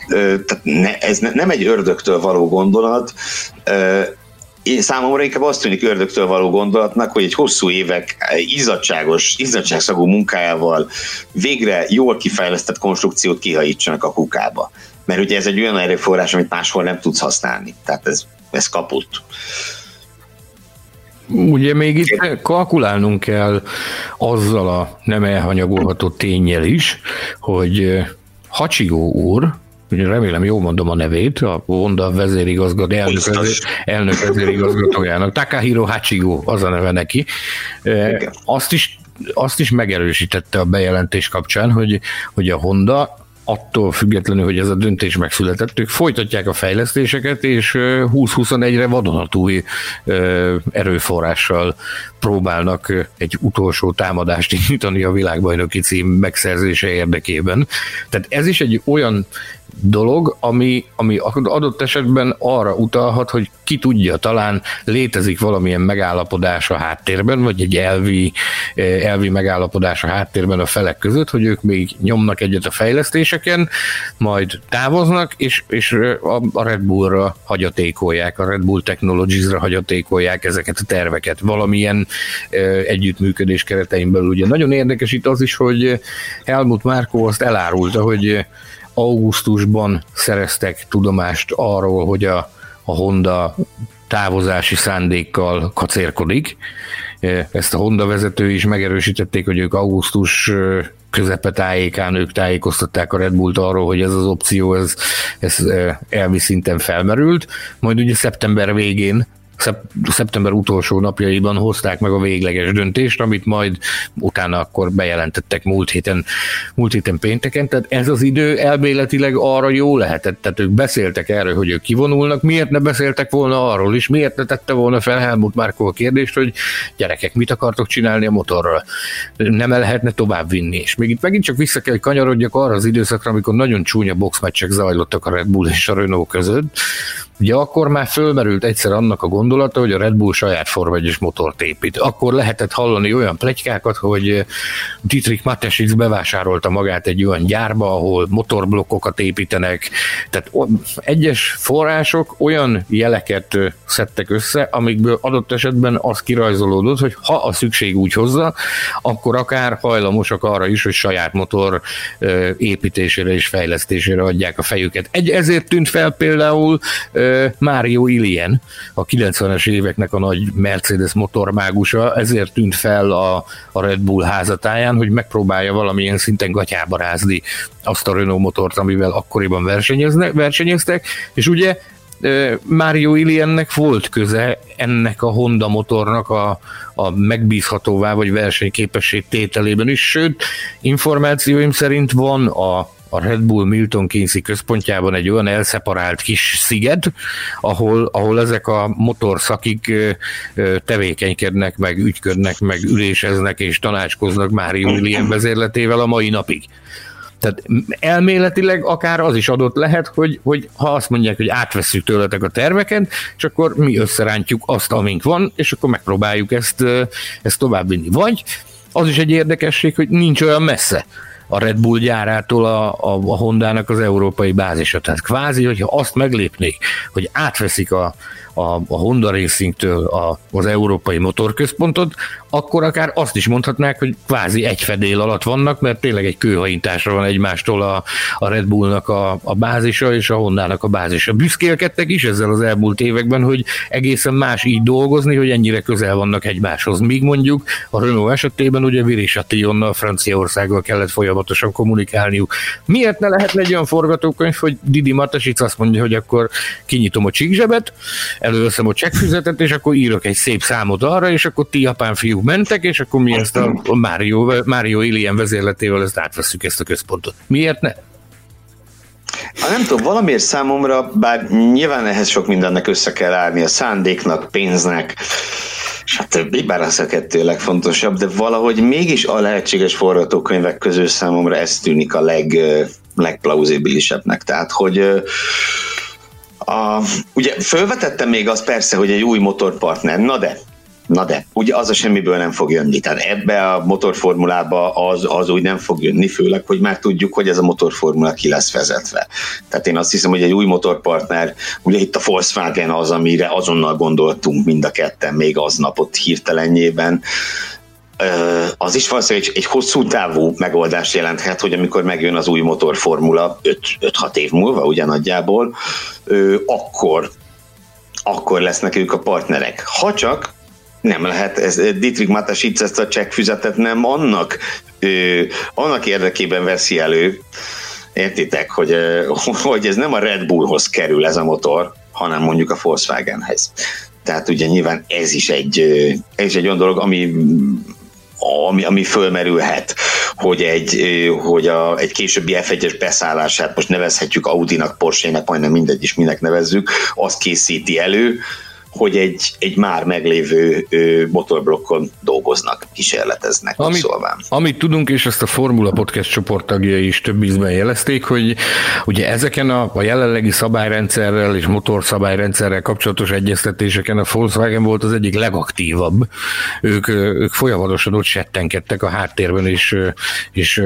Tehát ne, ez ne, nem egy ördögtől való gondolat, számomra inkább azt tűnik ördögtől való gondolatnak, hogy egy hosszú évek izzadságos, izzadságszagú munkájával végre jól kifejlesztett konstrukciót kihajítsanak a kukába. Mert ugye ez egy olyan erőforrás, amit máshol nem tudsz használni. Tehát ez, ez kaput. Ugye még itt kalkulálnunk kell azzal a nem elhanyagolható tényel is, hogy Hacsigó úr, remélem jól mondom a nevét, a Honda vezérigazgató, elnök, vezér, elnök vezérigazgatójának, Takahiro Hachigo az a neve neki. Igen. Azt is azt is megerősítette a bejelentés kapcsán, hogy, hogy a Honda attól függetlenül, hogy ez a döntés megszületett, ők folytatják a fejlesztéseket, és 2021-re vadonatúj erőforrással próbálnak egy utolsó támadást indítani a világbajnoki cím megszerzése érdekében. Tehát ez is egy olyan dolog, ami, ami adott esetben arra utalhat, hogy ki tudja, talán létezik valamilyen megállapodás a háttérben, vagy egy elvi, elvi megállapodás a háttérben a felek között, hogy ők még nyomnak egyet a fejlesztéseken, majd távoznak, és, és a Red Bullra hagyatékolják, a Red Bull Technologies-ra hagyatékolják ezeket a terveket valamilyen együttműködés keretein belül. Ugye nagyon érdekes itt az is, hogy Helmut Márkó azt elárulta, hogy augusztusban szereztek tudomást arról, hogy a, a Honda távozási szándékkal kacérkodik. Ezt a Honda vezető is megerősítették, hogy ők augusztus közepe tájékán ők tájékoztatták a Red Bullt arról, hogy ez az opció, ez, ez elvi szinten felmerült. Majd ugye szeptember végén szeptember utolsó napjaiban hozták meg a végleges döntést, amit majd utána akkor bejelentettek múlt héten, múlt héten pénteken, tehát ez az idő elméletileg arra jó lehetett, tehát ők beszéltek erről, hogy ők kivonulnak, miért ne beszéltek volna arról is, miért ne tette volna fel Helmut Márkó a kérdést, hogy gyerekek, mit akartok csinálni a motorral, nem el lehetne tovább vinni, és még itt megint csak vissza kell, hogy kanyarodjak arra az időszakra, amikor nagyon csúnya boxmeccsek zajlottak a Red Bull és a Renault között, Ugye akkor már fölmerült egyszer annak a gondolata, hogy a Red Bull saját Form 1 motort épít. Akkor lehetett hallani olyan plegykákat, hogy Dietrich Matesic bevásárolta magát egy olyan gyárba, ahol motorblokkokat építenek. Tehát egyes források olyan jeleket szedtek össze, amikből adott esetben az kirajzolódott, hogy ha a szükség úgy hozza, akkor akár hajlamosak arra is, hogy saját motor építésére és fejlesztésére adják a fejüket. Egy, ezért tűnt fel például Mário Ilien, a 90-es éveknek a nagy Mercedes motormágusa, ezért tűnt fel a, a Red Bull házatáján, hogy megpróbálja valamilyen szinten gatyába rázni azt a Renault motort, amivel akkoriban versenyeztek, és ugye Mário Iliennek volt köze ennek a Honda motornak a, a megbízhatóvá vagy versenyképessé tételében is, sőt, információim szerint van a a Red Bull Milton Keynes központjában egy olyan elszeparált kis sziget, ahol, ahol ezek a motorszakik tevékenykednek, meg ügyködnek, meg üléseznek és tanácskoznak Mário William vezérletével a mai napig. Tehát elméletileg akár az is adott lehet, hogy, hogy ha azt mondják, hogy átveszünk tőletek a terveket, és akkor mi összerántjuk azt, amink van, és akkor megpróbáljuk ezt, ezt továbbvinni. Vagy az is egy érdekesség, hogy nincs olyan messze a Red Bull gyárától a, a, a Hondának az európai bázisa. Tehát kvázi, hogyha azt meglépnék, hogy átveszik a, a, a Honda Racing-től a, az Európai Motorközpontot, akkor akár azt is mondhatnák, hogy kvázi egy fedél alatt vannak, mert tényleg egy kőhajintásra van egymástól a, a Red Bullnak a, a bázisa és a Hondának a bázisa. Büszkélkedtek is ezzel az elmúlt években, hogy egészen más így dolgozni, hogy ennyire közel vannak egymáshoz. Míg mondjuk a Renault esetében ugye Viri Chatillonnal Franciaországgal kellett folyamatosan kommunikálniuk. Miért ne lehetne egy olyan forgatókönyv, hogy Didi Matasic azt mondja, hogy akkor kinyitom a csíkzsebet, előveszem a csekkfüzetet, és akkor írok egy szép számot arra, és akkor ti japán fiúk mentek, és akkor mi ezt a Mario, Mario Ilien vezérletével ezt átveszük ezt a központot. Miért ne? Ha nem tudom, valamiért számomra, bár nyilván ehhez sok mindennek össze kell állni, a szándéknak, pénznek, stb. Bár az a kettő legfontosabb, de valahogy mégis a lehetséges forgatókönyvek közül számomra ez tűnik a leg, legplauzibilisebbnek. Tehát, hogy a, ugye fölvetettem még az persze, hogy egy új motorpartner, na de, Na de, ugye az a semmiből nem fog jönni. Tehát ebbe a motorformulába az, az úgy nem fog jönni, főleg, hogy már tudjuk, hogy ez a motorformula ki lesz vezetve. Tehát én azt hiszem, hogy egy új motorpartner, ugye itt a Volkswagen az, amire azonnal gondoltunk mind a ketten, még aznap ott hirtelenjében, az is valószínűleg egy, egy hosszú távú megoldást jelenthet, hogy amikor megjön az új motorformula 5-6 év múlva ugye nagyjából, akkor, akkor lesznek ők a partnerek. Ha csak nem lehet, ez, Dietrich Matasic ezt a csekkfüzetet nem annak, annak érdekében veszi elő, értitek, hogy, hogy ez nem a Red Bullhoz kerül ez a motor, hanem mondjuk a Volkswagenhez. Tehát ugye nyilván ez is egy, ez is egy olyan dolog, ami ami, ami fölmerülhet, hogy egy, hogy a, egy későbbi F1-es beszállását most nevezhetjük Audinak, Porsche-nek, majdnem mindegy is minek nevezzük, azt készíti elő, hogy egy, egy már meglévő motorblokkon dolgoznak, kísérleteznek. Amit, amit tudunk, és ezt a Formula Podcast csoport tagjai is több ízben jelezték, hogy ugye ezeken a, a jelenlegi szabályrendszerrel és motorszabályrendszerrel kapcsolatos egyeztetéseken a Volkswagen volt az egyik legaktívabb. Ők, ők folyamatosan ott settenkedtek a háttérben, és, és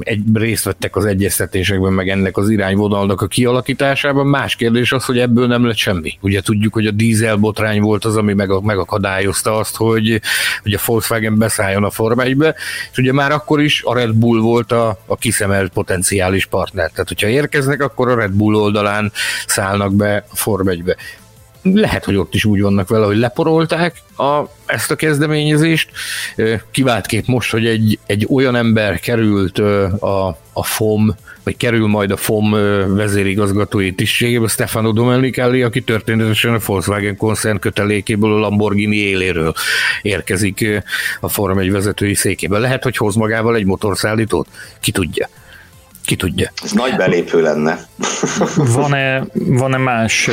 egy, részt vettek az egyeztetésekben, meg ennek az irányvonalnak a kialakításában. Más kérdés az, hogy ebből nem lett semmi. Ugye tudjuk, hogy a dízel botrány volt az, ami megakadályozta azt, hogy, hogy a Volkswagen beszálljon a Forma 1-be, és ugye már akkor is a Red Bull volt a, a kiszemelt potenciális partner. Tehát, hogyha érkeznek, akkor a Red Bull oldalán szállnak be a Forma 1-be lehet, hogy ott is úgy vannak vele, hogy leporolták a, ezt a kezdeményezést. Kiváltképp most, hogy egy, egy olyan ember került a, a FOM, vagy kerül majd a FOM vezérigazgatói tisztségébe, Stefano Domenicali, aki történetesen a Volkswagen koncern kötelékéből a Lamborghini éléről érkezik a Form egy vezetői székébe. Lehet, hogy hoz magával egy motorszállítót? Ki tudja. Ki tudja. Ez nagy belépő lenne. Van-e, van-e más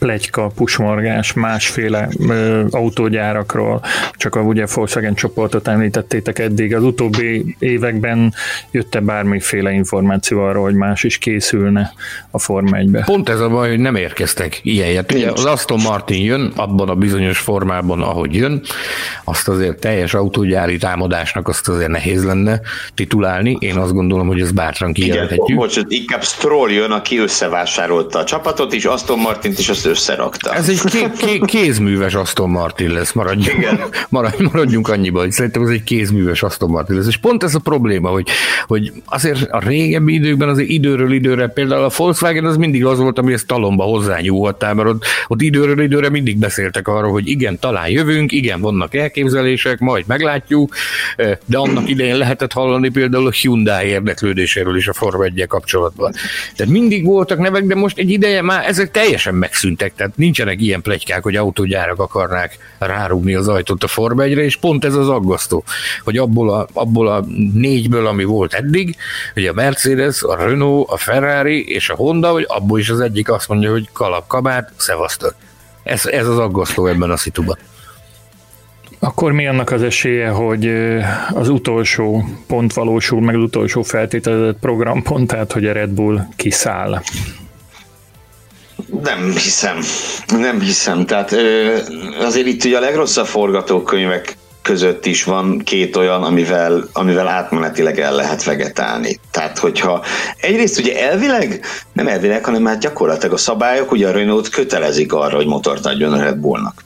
plegyka, pusmorgás másféle ö, autógyárakról, csak a ugye Volkswagen csoportot említettétek eddig, az utóbbi években jött-e bármiféle információ arról, hogy más is készülne a Forma 1-be? Pont ez a baj, hogy nem érkeztek ilyenjet. Ugye az Aston Martin jön, abban a bizonyos formában, ahogy jön, azt azért teljes autógyári támadásnak azt azért nehéz lenne titulálni. Én azt gondolom, hogy ez bátran kijelenthetjük. Igen, bocs, inkább Stroll jön, aki összevásárolta a csapatot is, Aston Martin is, azt összerakta. Ez egy ké- ké- kézműves Aston Martin lesz, maradjunk, Igen. maradjunk annyiba, hogy szerintem ez egy kézműves Aston Martin lesz. És pont ez a probléma, hogy, hogy azért a régebbi időkben azért időről időre például a Volkswagen az mindig az volt, ami ezt talomba hozzányúlhattál, mert ott, ott időről időre mindig beszéltek arról, hogy igen, talán jövünk, igen, vannak elképzelések, majd meglátjuk, de annak idején lehetett hallani például a Hyundai érdeklődéséről is a Forma 1 kapcsolatban. Tehát mindig voltak nevek, de most egy ideje már ezek teljesen megszűnt szűntek, tehát nincsenek ilyen plegykák, hogy autógyárak akarnák rárugni az ajtót a Forma 1 és pont ez az aggasztó, hogy abból a, abból a négyből, ami volt eddig, hogy a Mercedes, a Renault, a Ferrari és a Honda, hogy abból is az egyik azt mondja, hogy kalap kabát, szevasztok. Ez, ez az aggasztó ebben a szituban. Akkor mi annak az esélye, hogy az utolsó pont valósul, meg az utolsó feltételezett programpont, tehát hogy a Red Bull kiszáll? Nem hiszem, nem hiszem. Tehát azért itt ugye a legrosszabb forgatókönyvek között is van két olyan, amivel, amivel átmenetileg el lehet vegetálni. Tehát, hogyha egyrészt ugye elvileg, nem elvileg, hanem hát gyakorlatilag a szabályok, ugye a Renault kötelezik arra, hogy motort adjon a Red Bullnak.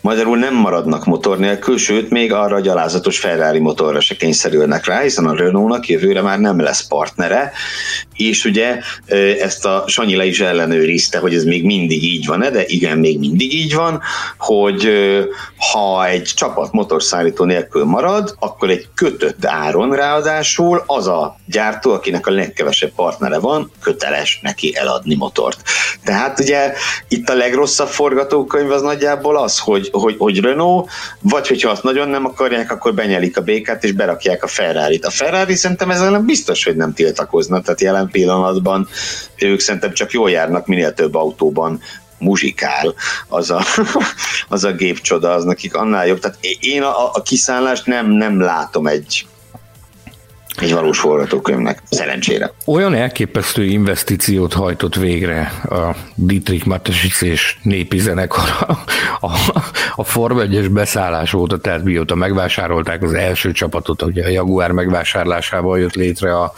Magyarul nem maradnak motor nélkül, sőt, még arra a gyalázatos Ferrari motorra se kényszerülnek rá, hiszen a Renault-nak jövőre már nem lesz partnere, és ugye ezt a Sanyi le is ellenőrizte, hogy ez még mindig így van-e, de igen, még mindig így van, hogy ha egy csapat motorszállító nélkül marad, akkor egy kötött áron ráadásul az a gyártó, akinek a legkevesebb partnere van, köteles neki eladni motort. Tehát ugye itt a legrosszabb forgatókönyv az nagyjából az, hogy, hogy, hogy Renault, vagy hogyha azt nagyon nem akarják, akkor benyelik a békát és berakják a Ferrari-t. A Ferrari szerintem ezzel biztos, hogy nem tiltakozna, tehát jelen pillanatban ők szerintem csak jól járnak minél több autóban muzsikál, az a, az a gépcsoda, az nekik annál jobb. Tehát én a, a kiszállást nem, nem látom egy, egy valós forgatókönyvnek, szerencsére. Olyan elképesztő investíciót hajtott végre a Dietrich Mateschitz és népi zenekar a, a, a Form 1 beszállás óta, tehát mióta megvásárolták az első csapatot, ugye a Jaguar megvásárlásával jött létre a,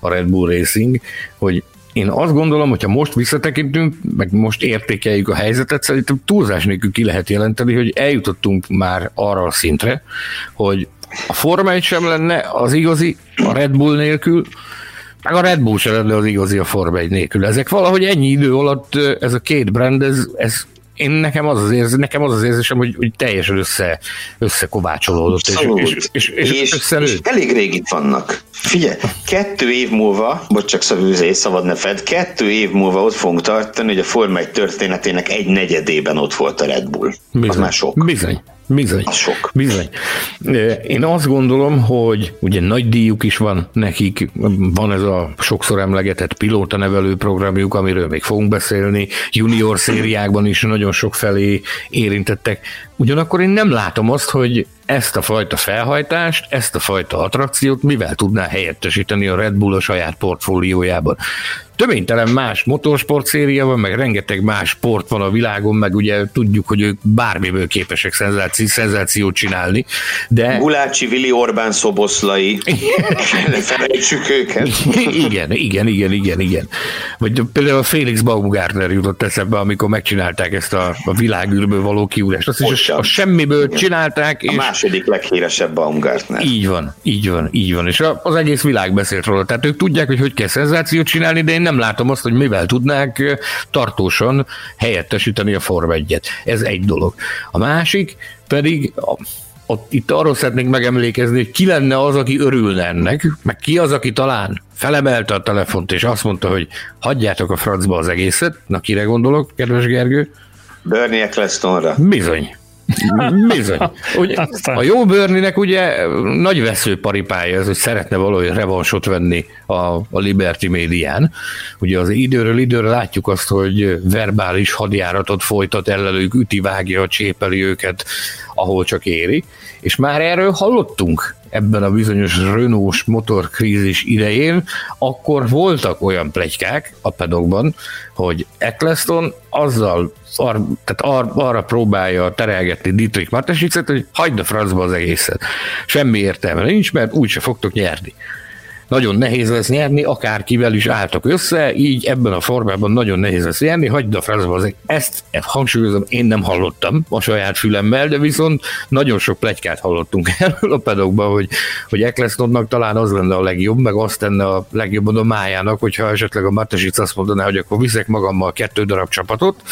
a Red Bull Racing, hogy én azt gondolom, hogyha most visszatekintünk, meg most értékeljük a helyzetet, szerintem túlzás nélkül ki lehet jelenteni, hogy eljutottunk már arra a szintre, hogy a Forma 1 sem lenne az igazi a Red Bull nélkül, meg a Red Bull sem lenne az igazi a Forma 1 nélkül. Ezek valahogy ennyi idő alatt ez a két brand, ez, ez én nekem az az, érzés, nekem az, az érzésem, hogy, hogy teljesen össze, összekovácsolódott. És, és, és, és, és, és, és elég rég itt vannak. Figyelj, kettő év múlva, bocs csak szavűzé, szabad ne fed, kettő év múlva ott fogunk tartani, hogy a Forma 1 történetének egy negyedében ott volt a Red Bull. Bizony, az már sok. Bizony. Bizony. Az sok. Bizony. Én azt gondolom, hogy ugye nagy díjuk is van nekik, van ez a sokszor emlegetett pilóta nevelő programjuk, amiről még fogunk beszélni, junior szériákban is nagyon sok felé érintettek. Ugyanakkor én nem látom azt, hogy ezt a fajta felhajtást, ezt a fajta attrakciót mivel tudná helyettesíteni a Red Bull a saját portfóliójában töménytelen más motorsport széria van, meg rengeteg más sport van a világon, meg ugye tudjuk, hogy ők bármiből képesek szenzáció, szenzációt csinálni, de... Gulácsi, Vili Orbán, Szoboszlai, ne felejtsük őket. igen, igen, igen, igen, igen. Vagy például a Felix Baumgartner jutott eszembe, amikor megcsinálták ezt a, a világűrből való kiúrást. Azt is a, a semmiből igen. csinálták. És... A második leghíresebb Baumgartner. Így van, így van, így van. És az egész világ beszélt róla. Tehát ők tudják, hogy hogy kell szenzációt csinálni, de én nem látom azt, hogy mivel tudnák tartósan helyettesíteni a Form 1 Ez egy dolog. A másik pedig ott itt arról szeretnék megemlékezni, hogy ki lenne az, aki örülne ennek, meg ki az, aki talán felemelte a telefont, és azt mondta, hogy hagyjátok a francba az egészet. Na, kire gondolok, kedves Gergő? Bernie Ecclestonra. Bizony. Bizony. Ugye, a jó Börninek ugye nagy veszőparipája ez, hogy szeretne valahogy revansot venni a, a Liberty médián. Ugye az időről időre látjuk azt, hogy verbális hadjáratot folytat ellenük, üti, vágja, csépeli őket, ahol csak éri. És már erről hallottunk ebben a bizonyos Renault motorkrízis idején, akkor voltak olyan plegykák a pedokban, hogy Eccleston azzal ar, tehát ar, arra próbálja terelgetni Dietrich Matesicet, hogy hagyd a francba az egészet. Semmi értelme nincs, mert úgyse fogtok nyerni nagyon nehéz lesz nyerni, akárkivel is álltak össze, így ebben a formában nagyon nehéz lesz nyerni, hagyd a francba az ezt, ezt hangsúlyozom, én nem hallottam a saját fülemmel, de viszont nagyon sok plegykát hallottunk erről a pedokban, hogy, hogy Ecclestonnak talán az lenne a legjobb, meg azt tenne a legjobb a májának, hogyha esetleg a Matesic azt mondaná, hogy akkor viszek magammal kettő darab csapatot,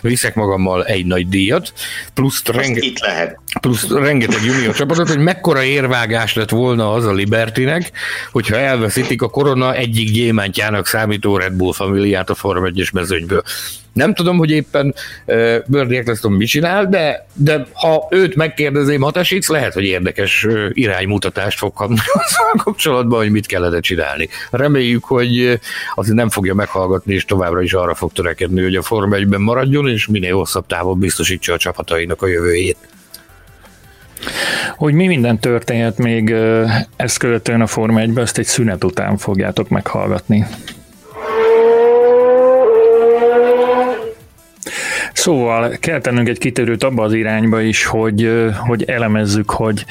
viszek magammal egy nagy díjat, plusz, renge, itt lehet. plusz rengeteg junior csapatot, hogy mekkora érvágás lett volna az a Libertynek, hogyha elveszítik a korona egyik gyémántjának számító Red Bull familiát a Form 1-es mezőnyből. Nem tudom, hogy éppen uh, Bernie Eccleston mit csinál, de, de ha őt megkérdezém Matasic, lehet, hogy érdekes uh, iránymutatást fog kapni a kapcsolatban, hogy mit kellene csinálni. Reméljük, hogy azért nem fogja meghallgatni, és továbbra is arra fog törekedni, hogy a Form 1-ben maradjon, és minél hosszabb távon biztosítsa a csapatainak a jövőjét. Hogy mi minden történhet még ezt követően a Forma 1 ezt egy szünet után fogjátok meghallgatni. Szóval kell tennünk egy kitörőt abba az irányba is, hogy, hogy elemezzük, hogy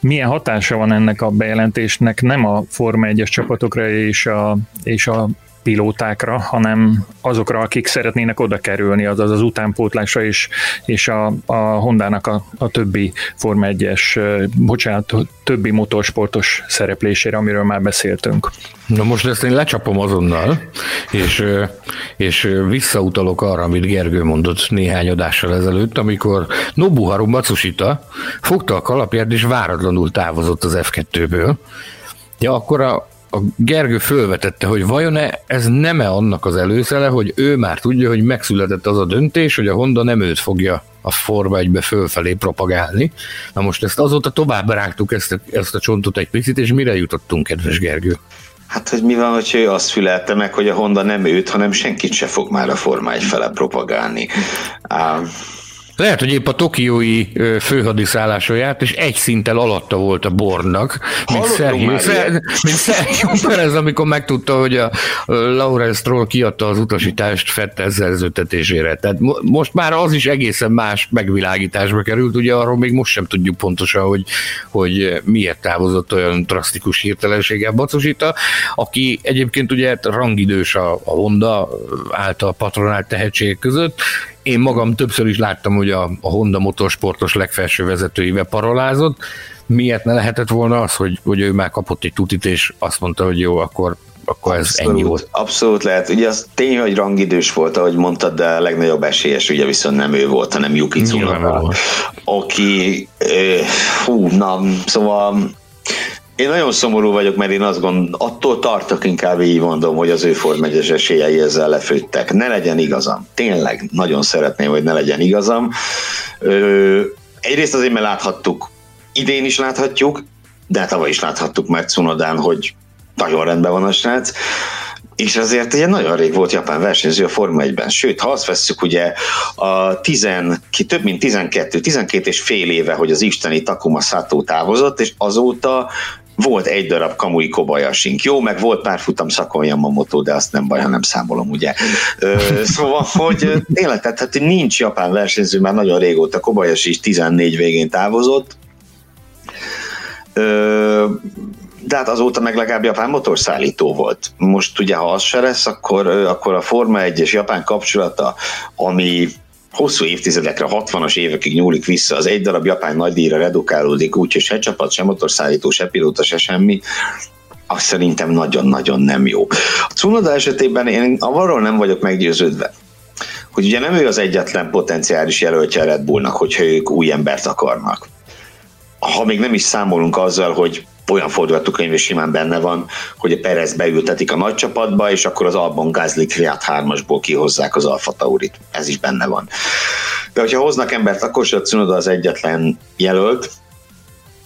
milyen hatása van ennek a bejelentésnek nem a Forma 1-es csapatokra és a, és a pilótákra, hanem azokra, akik szeretnének oda kerülni, azaz az utánpótlásra és, és a, a Hondának a, a többi Forma 1-es, bocsánat, többi motorsportos szereplésére, amiről már beszéltünk. Na most ezt én lecsapom azonnal, és, és visszautalok arra, amit Gergő mondott néhány adással ezelőtt, amikor Nobuharu Matsushita fogta a kalapját, és váratlanul távozott az F2-ből. Ja, akkor a, a Gergő fölvetette, hogy vajon-e ez nem-e annak az előszele, hogy ő már tudja, hogy megszületett az a döntés, hogy a Honda nem őt fogja a Forma 1 fölfelé propagálni. Na most ezt azóta tovább rágtuk ezt a, ezt a csontot egy picit, és mire jutottunk, kedves Gergő? Hát, hogy mi van, hogy ő azt fülelte meg, hogy a Honda nem őt, hanem senkit se fog már a Forma 1 fele propagálni. Um, lehet, hogy épp a tokiói főhadiszálláson járt, és egy szinttel alatta volt a Bornnak, mint Sergio, mint Sergio Perez, amikor megtudta, hogy a Lawrence Stroll kiadta az utasítást Fettel szerződtetésére. Tehát most már az is egészen más megvilágításba került, ugye arról még most sem tudjuk pontosan, hogy, hogy miért távozott olyan drasztikus hirtelenséggel Bacosita, aki egyébként ugye rangidős a, a Honda által patronált tehetségek között, én magam többször is láttam, hogy a, a Honda motorsportos legfelső vezetőivel parolázott. Miért ne lehetett volna az, hogy, hogy ő már kapott egy tutit, és azt mondta, hogy jó, akkor akkor ez abszolút, ennyi volt. Abszolút lehet. Ugye az tény, hogy rangidős volt, ahogy mondtad, de a legnagyobb esélyes ugye viszont nem ő volt, hanem Yuki Tsunoda, aki, hú, na, szóval én nagyon szomorú vagyok, mert én azt gond, attól tartok inkább így mondom, hogy az ő 1 esélyei ezzel lefőttek. Ne legyen igazam. Tényleg nagyon szeretném, hogy ne legyen igazam. Ö, egyrészt azért, mert láthattuk, idén is láthatjuk, de tavaly is láthattuk már Cunodán, hogy nagyon rendben van a srác, és azért ugye nagyon rég volt japán versenyző a Forma 1-ben. Sőt, ha azt vesszük, ugye a 10, ki több mint 12, 12 és fél éve, hogy az isteni Takuma Sato távozott, és azóta volt egy darab Kamui Kobayashink. Jó, meg volt pár futam szakon Yamamoto, de azt nem baj, ha nem számolom, ugye. Ö, szóval, hogy tényleg, tehát hát nincs japán versenyző már nagyon régóta, Kobayashi is 14 végén távozott. Ö, de hát azóta meg legalább japán motorszállító volt. Most ugye, ha az se lesz, akkor, akkor a Forma 1 és japán kapcsolata, ami hosszú évtizedekre, 60-as évekig nyúlik vissza, az egy darab japán nagydíjra redukálódik, úgyhogy se csapat, se motorszállító, se pilóta, se semmi, azt szerintem nagyon-nagyon nem jó. A Cunoda esetében én arról nem vagyok meggyőződve, hogy ugye nem ő az egyetlen potenciális jelöltje a Red Bullnak, hogyha ők új embert akarnak. Ha még nem is számolunk azzal, hogy olyan forgatókönyv is simán benne van, hogy a Perez beültetik a nagy csapatba, és akkor az Albon Gázli Fiat 3-asból kihozzák az Alfa Taurit. Ez is benne van. De hogyha hoznak embert, akkor se Cunoda az egyetlen jelölt,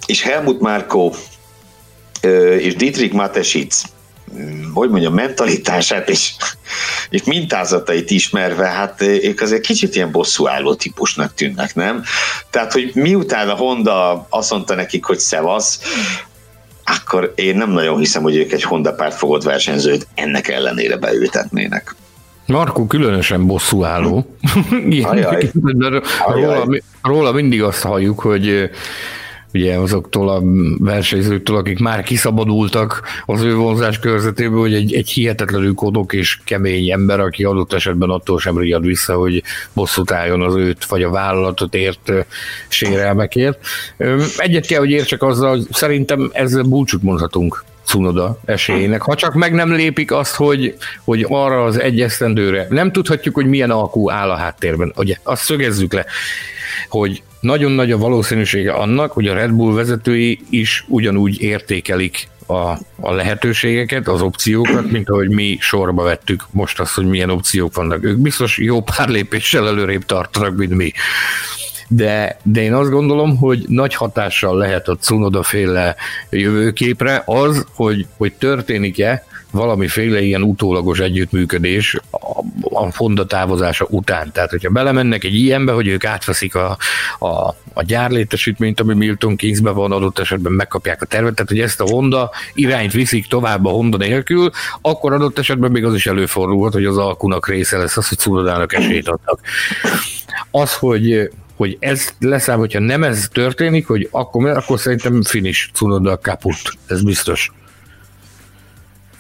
és Helmut Márko és Dietrich Matesic hogy mondjam, mentalitását és, és mintázatait ismerve, hát ők azért kicsit ilyen bosszúálló típusnak tűnnek, nem? Tehát, hogy miután a Honda azt mondta nekik, hogy szevasz, akkor én nem nagyon hiszem, hogy ők egy Honda párt fogott versenyzőt ennek ellenére beültetnének. Markó különösen bosszúálló. Ajaj. róla, róla mindig azt halljuk, hogy ugye azoktól a versenyzőktől, akik már kiszabadultak az ő vonzás körzetéből, hogy egy, egy hihetetlenül kodok és kemény ember, aki adott esetben attól sem riad vissza, hogy bosszút álljon az őt vagy a vállalatot ért sérelmekért. Egyet kell, hogy értsek azzal, hogy szerintem ezzel búcsút mondhatunk Cunoda esélyének, ha csak meg nem lépik azt, hogy, hogy arra az egy esztendőre nem tudhatjuk, hogy milyen alkú áll a háttérben. Ugye, azt szögezzük le, hogy nagyon nagy a valószínűsége annak, hogy a Red Bull vezetői is ugyanúgy értékelik a, a lehetőségeket, az opciókat, mint ahogy mi sorba vettük most azt, hogy milyen opciók vannak. Ők biztos jó pár lépéssel előrébb tartanak, mint mi. De, de én azt gondolom, hogy nagy hatással lehet a Cunoda féle jövőképre az, hogy, hogy történik-e valamiféle ilyen utólagos együttműködés a, Honda távozása után. Tehát, hogyha belemennek egy ilyenbe, hogy ők átveszik a, a, a gyárlétesítményt, ami Milton Kingsbe van, adott esetben megkapják a tervet, tehát hogy ezt a Honda irányt viszik tovább a Honda nélkül, akkor adott esetben még az is előfordulhat, hogy az alkunak része lesz az, hogy Cunodának esélyt adnak. Az, hogy hogy ez leszáll, hogyha nem ez történik, hogy akkor, akkor szerintem finish Cunoda kaput. Ez biztos.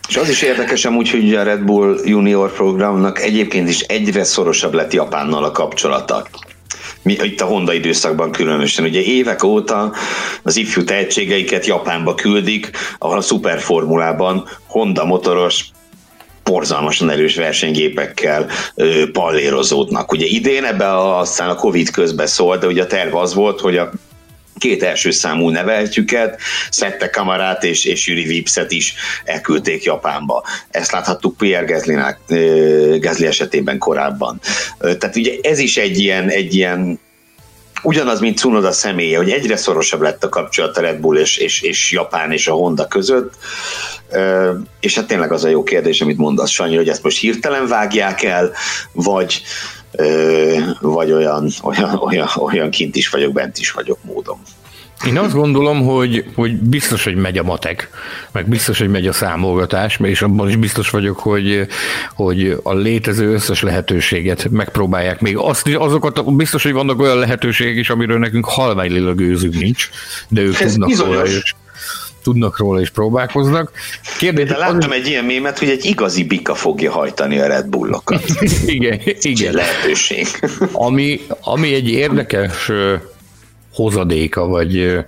És az is érdekes amúgy, hogy a Red Bull Junior programnak egyébként is egyre szorosabb lett Japánnal a kapcsolata. Mi, itt a Honda időszakban különösen. Ugye évek óta az ifjú tehetségeiket Japánba küldik, ahol a szuperformulában Honda motoros porzalmasan erős versenygépekkel ö, pallérozódnak. Ugye idén ebbe a, aztán a Covid közben szólt, de ugye a terv az volt, hogy a két első számú neveltjüket, Szette Kamarát és, és Yuri Vipset is elküldték Japánba. Ezt láthattuk Pierre Gasly, Gasly esetében korábban. Tehát ugye ez is egy ilyen, egy ilyen ugyanaz, mint Cunoda személye, hogy egyre szorosabb lett a kapcsolat a Red Bull és, és, és Japán és a Honda között, és hát tényleg az a jó kérdés, amit mondasz, Sanyi, hogy ezt most hirtelen vágják el, vagy, vagy olyan, olyan, olyan, olyan kint is vagyok, bent is vagyok módom. Én azt gondolom, hogy, hogy biztos, hogy megy a matek, meg biztos, hogy megy a számolgatás, és abban is biztos vagyok, hogy, hogy a létező összes lehetőséget megpróbálják. Még azt, azokat biztos, hogy vannak olyan lehetőségek is, amiről nekünk halványilag őzünk nincs, de ők Ez tudnak róla is tudnak róla és próbálkoznak. Kérdés, De láttam az... egy ilyen mémet, hogy egy igazi bika fogja hajtani a Red Bullokat. igen, igen. Lehetőség. ami, ami egy érdekes hozadéka, vagy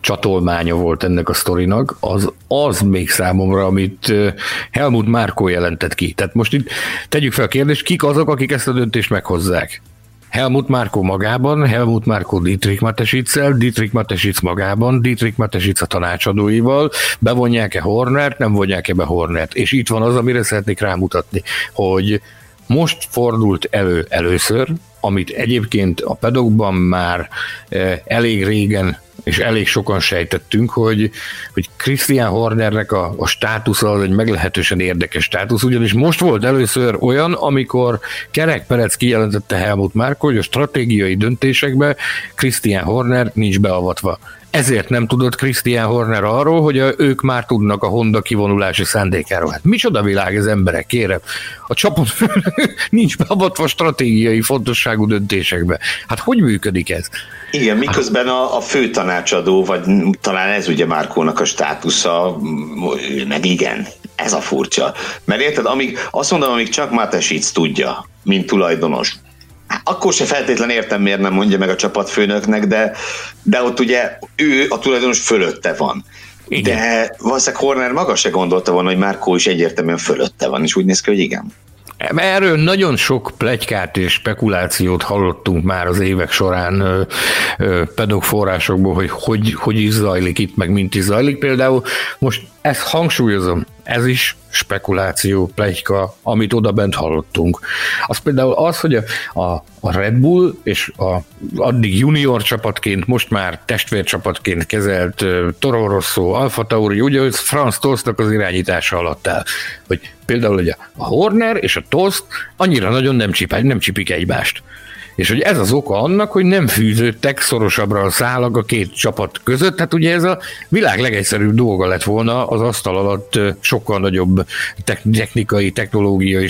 csatolmánya volt ennek a sztorinak, az, az még számomra, amit Helmut Márkó jelentett ki. Tehát most itt tegyük fel a kérdést, kik azok, akik ezt a döntést meghozzák? Helmut Márkó magában, Helmut Márkó Dietrich Matesicel, Dietrich Matesic magában, Dietrich Matesic a tanácsadóival, bevonják-e Hornert, nem vonják-e be Hornert. És itt van az, amire szeretnék rámutatni, hogy most fordult elő először amit egyébként a pedokban már elég régen és elég sokan sejtettünk, hogy, hogy Christian Hornernek a, a státusza az egy meglehetősen érdekes státusz, ugyanis most volt először olyan, amikor Kerek Perec kijelentette Helmut Márko, hogy a stratégiai döntésekbe Christian Horner nincs beavatva. Ezért nem tudott Christian Horner arról, hogy ők már tudnak a Honda kivonulási szándékáról. Hát micsoda világ ez emberek, kérem. A csapat nincs beavatva stratégiai fontosságú döntésekbe. Hát hogy működik ez? Igen, miközben a, a fő tanácsadó, vagy talán ez ugye Márkónak a státusza, meg igen, ez a furcsa. Mert érted, amíg, azt mondom, amíg csak Matesic tudja, mint tulajdonos, akkor se feltétlen értem, miért nem mondja meg a csapatfőnöknek, de, de ott ugye ő a tulajdonos fölötte van. Igen. De valószínűleg Horner maga se gondolta volna, hogy Márkó is egyértelműen fölötte van, és úgy néz ki, hogy igen. Erről nagyon sok plegykát és spekulációt hallottunk már az évek során pedok forrásokból, hogy, hogy hogy is zajlik itt, meg mint is zajlik. Például most ezt hangsúlyozom, ez is spekuláció, plegyka, amit oda bent hallottunk. Az például az, hogy a, a, Red Bull és a addig junior csapatként, most már testvércsapatként kezelt uh, Toro Rosso, Alfa Tauri, ugye, hogy Franz Tostnak az irányítása alatt áll. Hogy például hogy a Horner és a Tost annyira nagyon nem, csipál, nem csipik egymást és hogy ez az oka annak, hogy nem fűződtek szorosabbra a szálak a két csapat között, hát ugye ez a világ legegyszerűbb dolga lett volna az asztal alatt sokkal nagyobb technikai, technológiai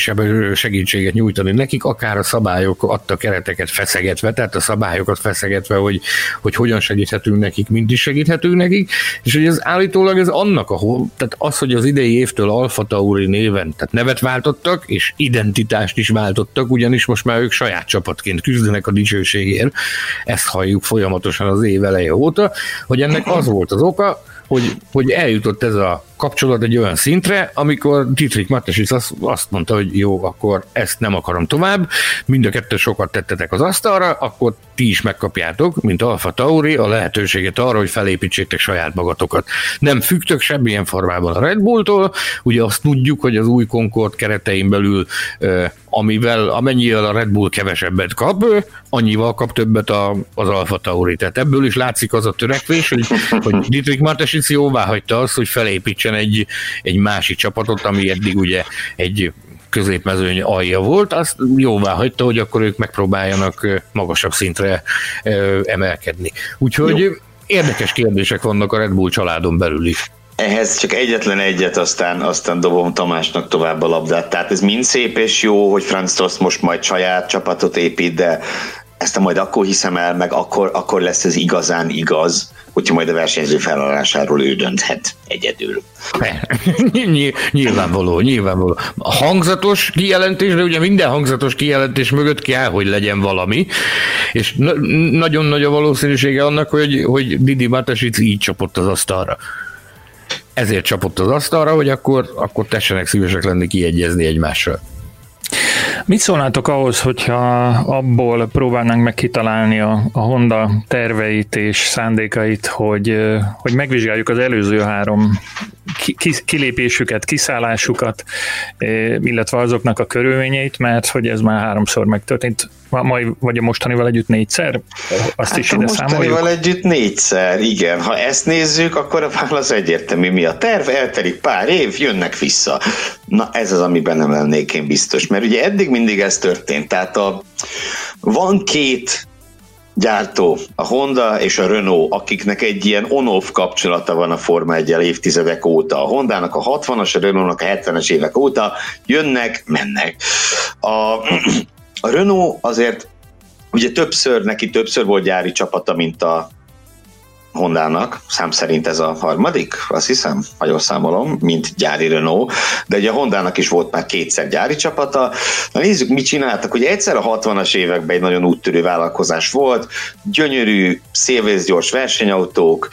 segítséget nyújtani. Nekik, akár a szabályok adta kereteket feszegetve, tehát a szabályokat feszegetve, hogy, hogy hogyan segíthetünk nekik, mint is segíthetünk nekik, és hogy ez állítólag ez annak a, tehát az, hogy az idei évtől Alfa Tauri néven, tehát nevet váltottak, és identitást is váltottak, ugyanis most már ők saját csapatként küzdenek a dicsőségért, ezt halljuk folyamatosan az év eleje óta, hogy ennek az volt az oka, hogy, hogy eljutott ez a kapcsolat egy olyan szintre, amikor Dietrich Matesis azt, azt mondta, hogy jó, akkor ezt nem akarom tovább, mind a kettő sokat tettetek az asztalra, akkor ti is megkapjátok, mint Alfa Tauri, a lehetőséget arra, hogy felépítsétek saját magatokat. Nem függtök semmilyen formában a Red Bulltól, ugye azt tudjuk, hogy az új Concord keretein belül amivel amennyivel a Red Bull kevesebbet kap, annyival kap többet a, az Alfa Tauri. Tehát ebből is látszik az a törekvés, hogy, hogy Dietrich Matesis jóvá hagyta azt, hogy felépítsen egy, egy másik csapatot, ami eddig ugye egy középmezőny alja volt, azt jóvá hagyta, hogy akkor ők megpróbáljanak magasabb szintre emelkedni. Úgyhogy Jó. érdekes kérdések vannak a Red Bull családon belül is. Ehhez csak egyetlen egyet, aztán, aztán dobom Tamásnak tovább a labdát. Tehát ez mind szép és jó, hogy Franz Tost most majd saját csapatot épít, de ezt majd akkor hiszem el, meg akkor, akkor lesz ez igazán igaz, hogyha majd a versenyző felállásáról ő dönthet egyedül. nyilvánvaló, nyilvánvaló. A hangzatos kijelentés, de ugye minden hangzatos kijelentés mögött kell, hogy legyen valami, és na- nagyon nagy a valószínűsége annak, hogy, hogy Didi Matasic így csapott az asztalra ezért csapott az asztalra, hogy akkor, akkor tessenek szívesek lenni kiegyezni egymással. Mit szólnátok ahhoz, hogyha abból próbálnánk meg a, a Honda terveit és szándékait, hogy, hogy megvizsgáljuk az előző három kilépésüket, kiszállásukat, illetve azoknak a körülményeit, mert hogy ez már háromszor megtörtént, majd vagy a mostanival együtt négyszer? Azt hát is ide mostanival együtt négyszer, igen. Ha ezt nézzük, akkor a válasz egyértelmű. Mi a terv? Eltelik pár év, jönnek vissza. Na ez az, amiben nem lennék én biztos. Mert ugye eddig mindig ez történt. Tehát a, van két gyártó, a Honda és a Renault, akiknek egy ilyen on-off kapcsolata van a Forma 1 évtizedek óta. A Hondának a 60-as, a Renault-nak a 70-es évek óta jönnek, mennek. A, a Renault azért ugye többször, neki többször volt gyári csapata, mint a Hondának, szám szerint ez a harmadik, azt hiszem, ha jól számolom, mint gyári Renault, de ugye a Hondának is volt már kétszer gyári csapata. Na nézzük, mit csináltak. Ugye egyszer a 60-as években egy nagyon úttörő vállalkozás volt, gyönyörű, szélvészgyors versenyautók,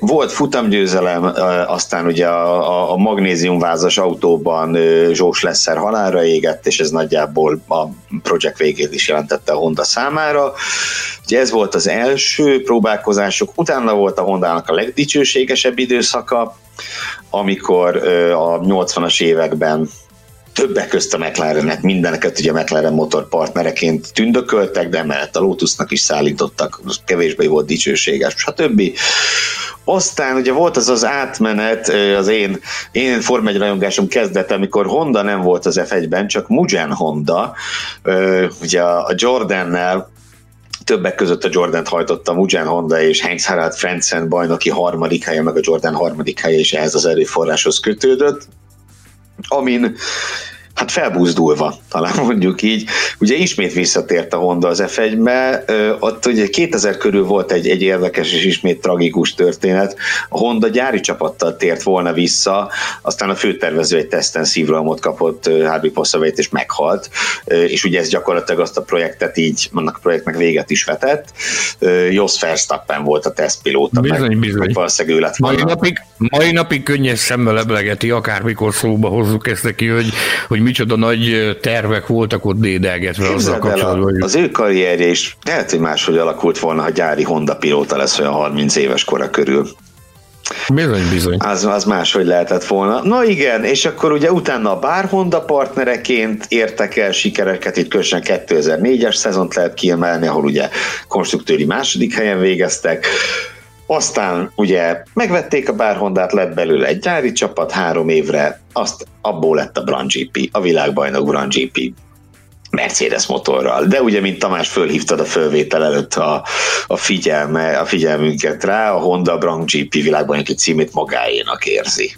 volt futamgyőzelem, aztán ugye a, a magnéziumvázas autóban Zsós Leszer halálra égett, és ez nagyjából a projekt végét is jelentette a Honda számára. Ugye ez volt az első próbálkozások, utána volt a Hondának a legdicsőségesebb időszaka, amikor a 80-as években többek közt a McLarenet, mindeneket ugye McLaren motorpartnereként tündököltek, de emellett a Lotusnak is szállítottak, kevésbé volt dicsőséges, stb. Aztán ugye volt az az átmenet, az én, én Form 1 rajongásom kezdete, amikor Honda nem volt az F1-ben, csak Mugen Honda, ugye a Jordannel többek között a Jordan-t hajtotta Mugen Honda és Heinz Harald Frentzen bajnoki harmadik helye, meg a Jordan harmadik helye is ehhez az erőforráshoz kötődött, I mean, hát felbúzdulva, talán mondjuk így. Ugye ismét visszatért a Honda az F1-be, ott ugye 2000 körül volt egy, egy érdekes és ismét tragikus történet. A Honda gyári csapattal tért volna vissza, aztán a főtervező egy teszten szívrohamot kapott, Harvey Possavét és meghalt, és ugye ez gyakorlatilag azt a projektet így, annak a projektnek véget is vetett. Jos Verstappen volt a tesztpilóta, bizony, meg, bizony. valószínűleg ő lett. Mai napig, mai napig könnyes szemmel eblegeti, akármikor szóba hozzuk ezt neki, hogy, hogy micsoda nagy tervek voltak ott dédelgetve azzal kapcsolatban. Az ő karrierje is lehet, hogy máshogy alakult volna, ha gyári Honda pilóta lesz olyan 30 éves kora körül. Bizony, bizony. Az, az máshogy lehetett volna. Na igen, és akkor ugye utána a bár Honda partnereként értek el sikereket, itt közösen 2004-es szezont lehet kiemelni, ahol ugye konstruktőri második helyen végeztek. Aztán ugye megvették a bár Hondát, lett belőle egy gyári csapat három évre, azt abból lett a Brand GP, a világbajnok Brand GP Mercedes motorral. De ugye, mint Tamás fölhívtad a fölvétel előtt a, a, figyelme, a figyelmünket rá, a Honda Brand GP világbajnoki címét magáénak érzi.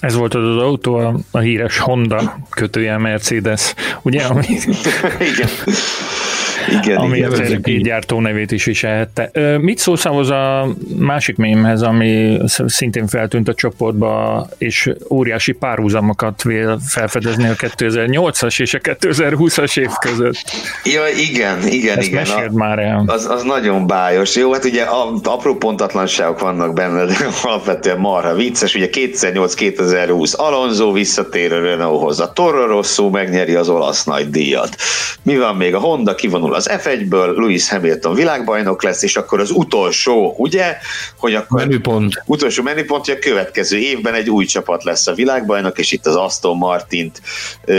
Ez volt az az autó, a, a híres Honda kötője Mercedes, ugye? Ami... Igen igen, ami igen, az egy gyártó nevét is viselhette. Mit szólsz ahhoz a másik mémhez, ami szintén feltűnt a csoportba, és óriási párhuzamokat vél felfedezni a 2008-as és a 2020-as év között? Ja, igen, igen, Ezt igen. A, már el. Az, az nagyon bájos. Jó, hát ugye a, apró pontatlanságok vannak benne, de alapvetően marha vicces. Ugye 2008-2020 Alonso visszatér a Renaulthoz, a Toro Rosso megnyeri az olasz nagy díjat. Mi van még? A Honda kivonul az F1-ből, Lewis Hamilton világbajnok lesz, és akkor az utolsó, ugye, hogy akkor menüpont. utolsó menüpont, hogy a következő évben egy új csapat lesz a világbajnok, és itt az Aston Martint ö,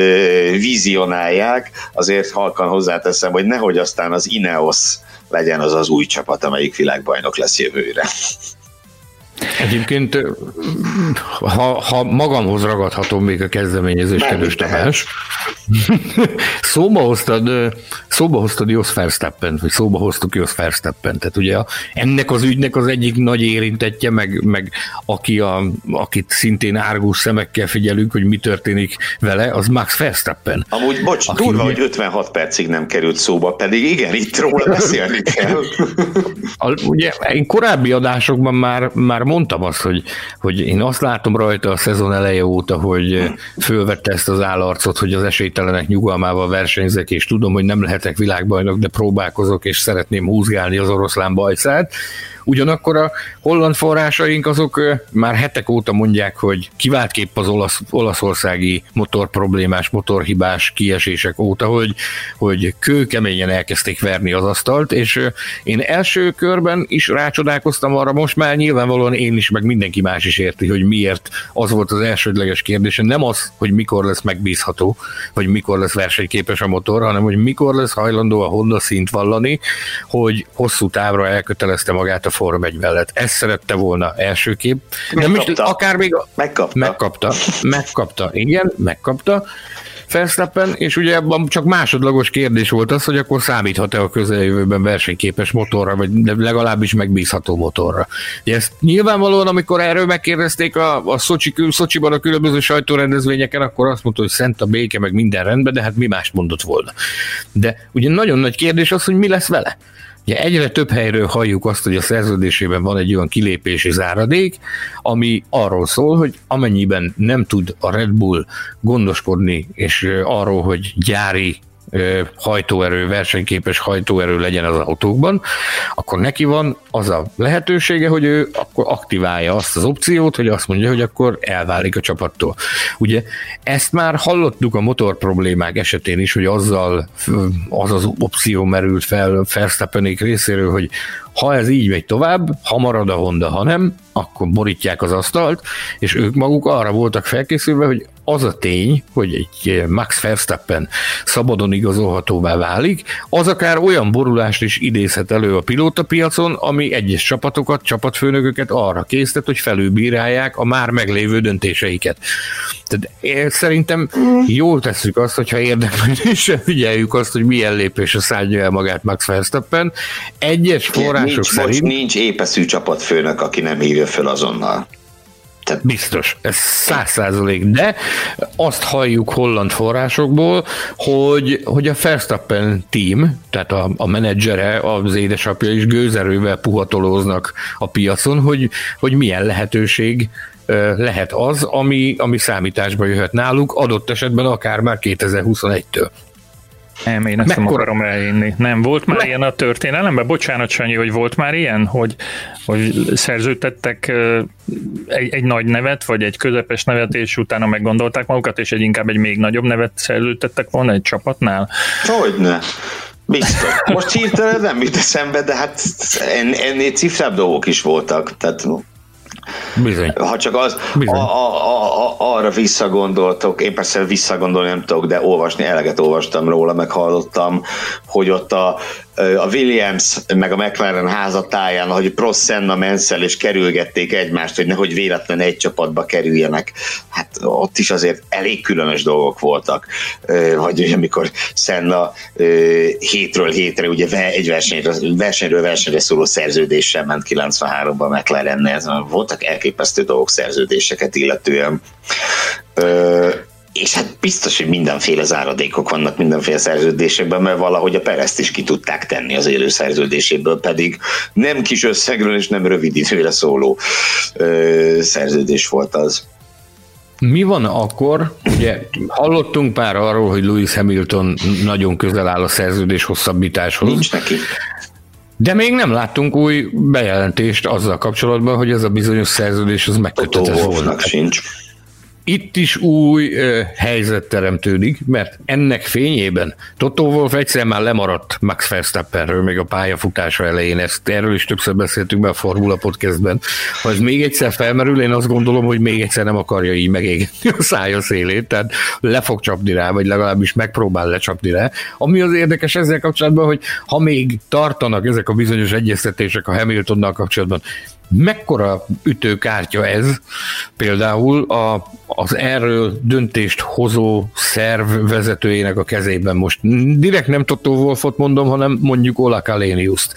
vizionálják, azért halkan hozzáteszem, hogy nehogy aztán az Ineos legyen az az új csapat, amelyik világbajnok lesz jövőre. Egyébként, ha, ha magamhoz ragadhatom még a kezdeményezés, kedves Tamás, szóba hoztad, szóba hoztad Jos Verstappen, vagy szóba hoztuk Jos Verstappen, tehát ugye ennek az ügynek az egyik nagy érintetje, meg, meg aki a, akit szintén árgus szemekkel figyelünk, hogy mi történik vele, az Max Verstappen. Amúgy, bocs, aki durva, ugye... hogy 56 percig nem került szóba, pedig igen, itt róla beszélni kell. ugye én korábbi adásokban már, már mondtam azt, hogy, hogy én azt látom rajta a szezon eleje óta, hogy fölvette ezt az állarcot, hogy az esélytelenek nyugalmával versenyzek, és tudom, hogy nem lehetek világbajnok, de próbálkozok, és szeretném húzgálni az oroszlán bajszát. Ugyanakkor a holland forrásaink azok már hetek óta mondják, hogy kép az olasz, olaszországi motor problémás, motorhibás kiesések óta, hogy, hogy kőkeményen elkezdték verni az asztalt, és én első körben is rácsodálkoztam arra, most már nyilvánvalóan én is, meg mindenki más is érti, hogy miért az volt az elsődleges kérdése, nem az, hogy mikor lesz megbízható, vagy mikor lesz versenyképes a motor, hanem hogy mikor lesz hajlandó a Honda szint vallani, hogy hosszú távra elkötelezte magát a Form 1 mellett. Ezt szerette volna elsőképp. Nem is, akár még megkapta. megkapta. Megkapta, igen, megkapta. Verstappen, és ugye abban csak másodlagos kérdés volt az, hogy akkor számíthat-e a közeljövőben versenyképes motorra, vagy legalábbis megbízható motorra. Ugye ezt nyilvánvalóan, amikor erről megkérdezték a, a Szocsi, Szocsiban a különböző sajtórendezvényeken, akkor azt mondta, hogy szent a béke, meg minden rendben, de hát mi más mondott volna. De ugye nagyon nagy kérdés az, hogy mi lesz vele. Ugye egyre több helyről halljuk azt, hogy a szerződésében van egy olyan kilépési záradék, ami arról szól, hogy amennyiben nem tud a Red Bull gondoskodni, és arról, hogy gyári hajtóerő, versenyképes hajtóerő legyen az autókban, akkor neki van az a lehetősége, hogy ő akkor aktiválja azt az opciót, hogy azt mondja, hogy akkor elválik a csapattól. Ugye ezt már hallottuk a motor problémák esetén is, hogy azzal az az opció merült fel Verstappenék részéről, hogy ha ez így megy tovább, ha marad a Honda, ha nem, akkor borítják az asztalt, és ők maguk arra voltak felkészülve, hogy az a tény, hogy egy Max Verstappen szabadon igazolhatóvá válik, az akár olyan borulást is idézhet elő a pilótapiacon, ami egyes csapatokat, csapatfőnököket arra késztet, hogy felülbírálják a már meglévő döntéseiket. Tehát én szerintem jól tesszük azt, hogyha érdeklődéssel figyeljük azt, hogy milyen lépésre szállja el magát Max Verstappen. Egyes források nincs, szerint... Most nincs épeszű csapatfőnök, aki nem hívja föl azonnal. Tehát biztos, ez száz százalék, de azt halljuk holland forrásokból, hogy, hogy a Verstappen team, tehát a, a menedzsere, az édesapja is gőzerővel puhatolóznak a piacon, hogy, hogy milyen lehetőség lehet az, ami, ami számításba jöhet náluk, adott esetben akár már 2021-től. Nem, én ezt Mekkora? nem akarom elhinni. Nem, volt már Me- ilyen a történelemben? Bocsánat, Sanyi, hogy volt már ilyen, hogy, hogy szerződtettek egy, egy nagy nevet, vagy egy közepes nevet, és utána meggondolták magukat, és egy inkább egy még nagyobb nevet szerződtettek volna egy csapatnál? Hogyne. Biztos. Most hirtelen nem jut eszembe, de hát ennél cifrább dolgok is voltak. Tehát Bizony. Ha csak az, Bizony. A, a, a, arra visszagondoltok, én persze visszagondolni nem tudok, de olvasni, eleget olvastam róla, meg hallottam, hogy ott a, a Williams meg a McLaren házatáján, hogy Prost, Senna, Mansell és kerülgették egymást, hogy nehogy véletlen egy csapatba kerüljenek. Hát ott is azért elég különös dolgok voltak, hogy amikor Senna hétről hétre ugye egy versenyre, versenyről versenyre szóló szerződéssel ment 93-ban McLaren-nél. Voltak elképesztő dolgok szerződéseket illetően és hát biztos, hogy mindenféle záradékok vannak mindenféle szerződésekben, mert valahogy a Perezt is ki tudták tenni az élő szerződéséből, pedig nem kis összegről és nem rövid időre szóló ö, szerződés volt az. Mi van akkor, ugye hallottunk pár arról, hogy Lewis Hamilton nagyon közel áll a szerződés hosszabbításhoz. Nincs neki. De még nem láttunk új bejelentést azzal kapcsolatban, hogy ez a bizonyos szerződés az megkötetett volna. sincs itt is új ö, helyzet teremtődik, mert ennek fényében Toto Wolf egyszer már lemaradt Max Verstappenről, még a pályafutása elején, ezt erről is többször beszéltünk be a Formula Podcastben. Ha ez még egyszer felmerül, én azt gondolom, hogy még egyszer nem akarja így megégetni a szája szélét, tehát le fog csapni rá, vagy legalábbis megpróbál lecsapni rá. Ami az érdekes ezzel kapcsolatban, hogy ha még tartanak ezek a bizonyos egyeztetések a Hamiltonnal kapcsolatban, mekkora ütőkártya ez például a, az erről döntést hozó szerv vezetőjének a kezében most. Direkt nem Toto Wolfot mondom, hanem mondjuk Ola Kaleniuszt.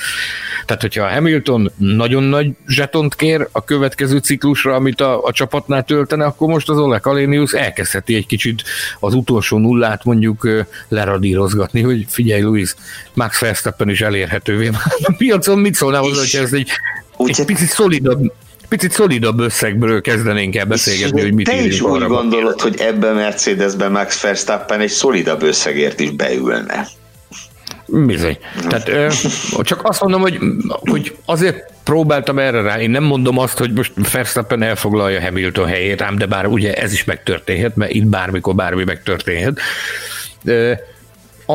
Tehát, hogyha a Hamilton nagyon nagy zsetont kér a következő ciklusra, amit a, a csapatnál töltene, akkor most az Ola Kalenius elkezdheti egy kicsit az utolsó nullát mondjuk leradírozgatni, hogy figyelj, Luis, Max Verstappen is elérhetővé A piacon mit szólnál hozzá, hogy ez egy úgy, egy picit szolidabb, picit szolidabb összegből kezdenénk el beszélgetni, hogy mit Te is úgy gondolod, hogy ebben Mercedesben Max Verstappen egy szolidabb összegért is beülne. Bizony. Tehát ö, csak azt mondom, hogy, hogy azért próbáltam erre rá. Én nem mondom azt, hogy most Verstappen elfoglalja Hamilton helyét, ám de bár ugye ez is megtörténhet, mert itt bármikor bármi megtörténhet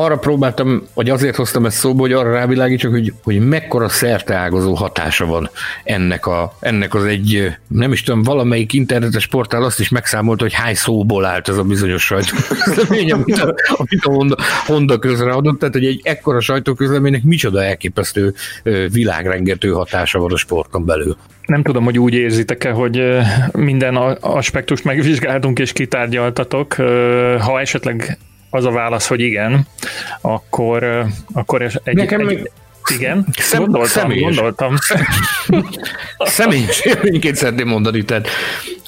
arra próbáltam, vagy azért hoztam ezt szóba, hogy arra rávilágítsak, hogy, hogy mekkora szerteágazó hatása van ennek, a, ennek az egy, nem is tudom, valamelyik internetes portál azt is megszámolta, hogy hány szóból állt ez a bizonyos sajtóközlemény, amit a, amit a Honda, Honda közreadott, tehát hogy egy ekkora sajtóközleménynek micsoda elképesztő világrengető hatása van a sporton belül. Nem tudom, hogy úgy érzitek-e, hogy minden aspektust megvizsgáltunk és kitárgyaltatok. Ha esetleg az a válasz, hogy igen, akkor, akkor egy, Nekem egy, még... Igen, Szem, gondoltam, személyes. gondoltam. Személyes élményként szeretném mondani, tehát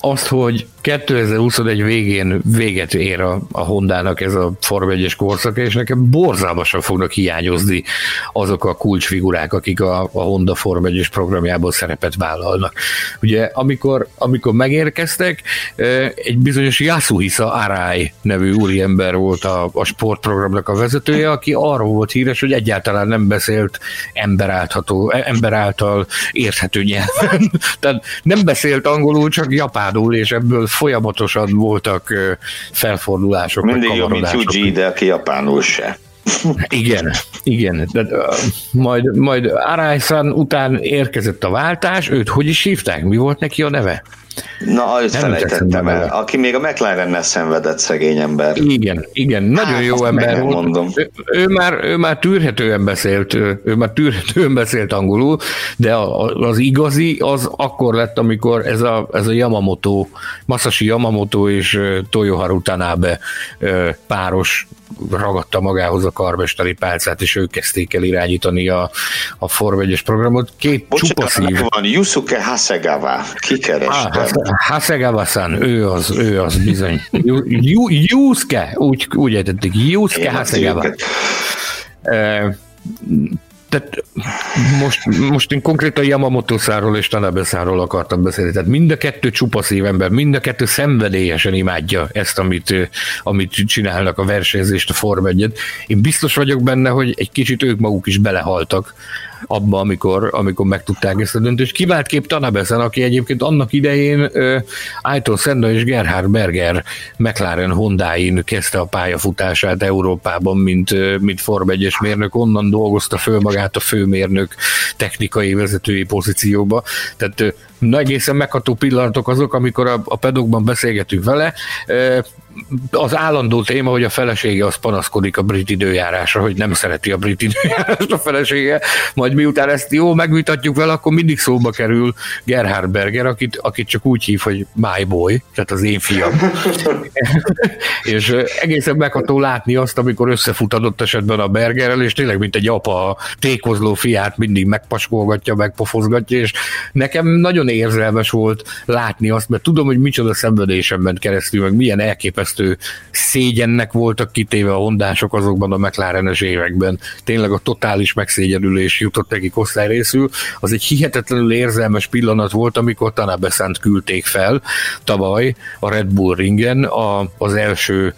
azt, hogy 2021 végén véget ér a, a Hondának ez a Form 1-es korszak, és nekem borzalmasan fognak hiányozni azok a kulcsfigurák, akik a, a Honda Form 1-es programjából szerepet vállalnak. Ugye, amikor, amikor megérkeztek, egy bizonyos Yasuhisa Arai nevű úriember volt a, a sportprogramnak a vezetője, aki arról volt híres, hogy egyáltalán nem beszélt emberáltható, ember által érthető nyelven. Tehát nem beszélt angolul, csak japánul, és ebből folyamatosan voltak felfordulások. Mindig jobb, mint Yuji, de aki japánul se. Igen, igen. De, uh, majd, majd Arai után érkezett a váltás, őt hogy is hívták? Mi volt neki a neve? Na, őt felejtettem el. Aki még a McLaren-nel szenvedett szegény ember. Igen, igen, nagyon hát, jó ember volt. Mondom. Ő, ő, már, ő már tűrhetően beszélt, ő már tűrhetően beszélt angolul, de az igazi az akkor lett, amikor ez a, ez a Yamamoto, Masashi Yamamoto és Toyoharu Tanabe páros ragadta magához a karmesteri pálcát, és ők kezdték el irányítani a, a Form 1 programot. Két csupaszív. van, Yusuke Hasegawa, kikerestem. Ah, Hasegawa-san, ő az, ő az bizony. Yusuke, úgy, úgy ejtették, Yusuke Hasegawa tehát most, most én konkrétan Yamamoto száról és Tanabe száról akartam beszélni. Tehát mind a kettő csupa szívember, mind a kettő szenvedélyesen imádja ezt, amit, amit csinálnak a versenyzést, a Form 1 Én biztos vagyok benne, hogy egy kicsit ők maguk is belehaltak abba, amikor, amikor megtudták ezt a döntést. Kivált kép Tanabeszen, aki egyébként annak idején Ayrton Senna és Gerhard Berger McLaren Hondáin kezdte a pályafutását Európában, mint, mint Form 1 mérnök, onnan dolgozta föl magát a főmérnök technikai vezetői pozícióba. Tehát uh, egészen megható pillanatok azok, amikor a, a pedokban beszélgetünk vele, az állandó téma, hogy a felesége az panaszkodik a brit időjárásra, hogy nem szereti a brit időjárást a felesége, majd miután ezt jó megvitatjuk vele, akkor mindig szóba kerül Gerhard Berger, akit, akit csak úgy hív, hogy my boy, tehát az én fiam. és egészen megható látni azt, amikor összefut adott esetben a Bergerrel, és tényleg mint egy apa a tékozló fiát mindig megpaskolgatja, megpofozgatja, és nekem nagyon érzelmes volt látni azt, mert tudom, hogy micsoda szenvedésem ment keresztül, meg milyen elképesztő elképesztő szégyennek voltak kitéve a hondások azokban a McLaren-es években. Tényleg a totális megszégyenülés jutott nekik részül. Az egy hihetetlenül érzelmes pillanat volt, amikor Tanabe Szent küldték fel tavaly a Red Bull ringen a, az első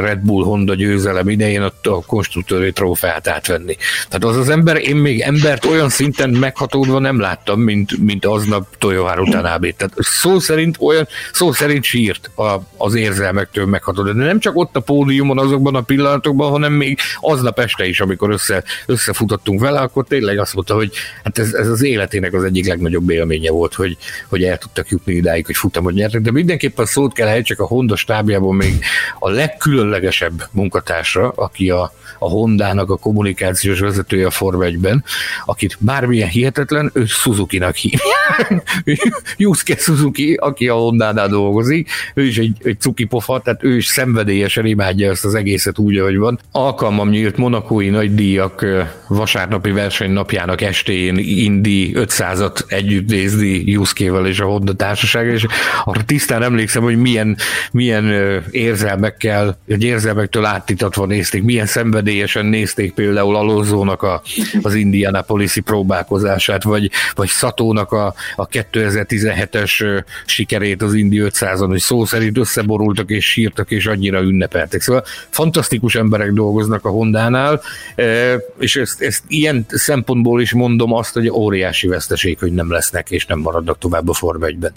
Red Bull Honda győzelem idején a, a konstruktőri trófeát átvenni. Tehát az az ember, én még embert olyan szinten meghatódva nem láttam, mint, mint aznap Toyoharu Tanabe. Tehát szó szerint olyan, szó szerint sírt a, az érzelmektől rögtön meghatod. De nem csak ott a pódiumon azokban a pillanatokban, hanem még aznap este is, amikor össze, összefutottunk vele, akkor tényleg azt mondta, hogy hát ez, ez az életének az egyik legnagyobb élménye volt, hogy, hogy el tudtak jutni idáig, hogy futamot nyertek, de mindenképpen szót kell csak a Honda stábjából még a legkülönlegesebb munkatársa, aki a, a Hondának a kommunikációs vezetője a Form 1-ben, akit bármilyen hihetetlen, ő Suzuki-nak hívják. Yusuke Suzuki, aki a Hondánál dolgozik, ő is egy, egy cuki pofa, tehát ő is szenvedélyesen imádja ezt az egészet úgy, ahogy van. Alkalmam nyílt monakói nagy díjak vasárnapi verseny napjának estén Indi 500-at együtt nézni Juszkével és a Honda társaság, és arra tisztán emlékszem, hogy milyen, milyen érzelmekkel, egy érzelmektől áttitatva nézték, milyen szenvedélyesen nézték például Alonzónak a, az Indianapolis-i próbálkozását, vagy, vagy Szatónak a, a 2017-es sikerét az Indi 500-on, hogy szó szerint összeborultak és sírtak, és annyira ünnepeltek. Szóval fantasztikus emberek dolgoznak a Hondánál, e, és ezt, ezt ilyen szempontból is mondom azt, hogy óriási veszteség, hogy nem lesznek, és nem maradnak tovább a Forma 1-ben.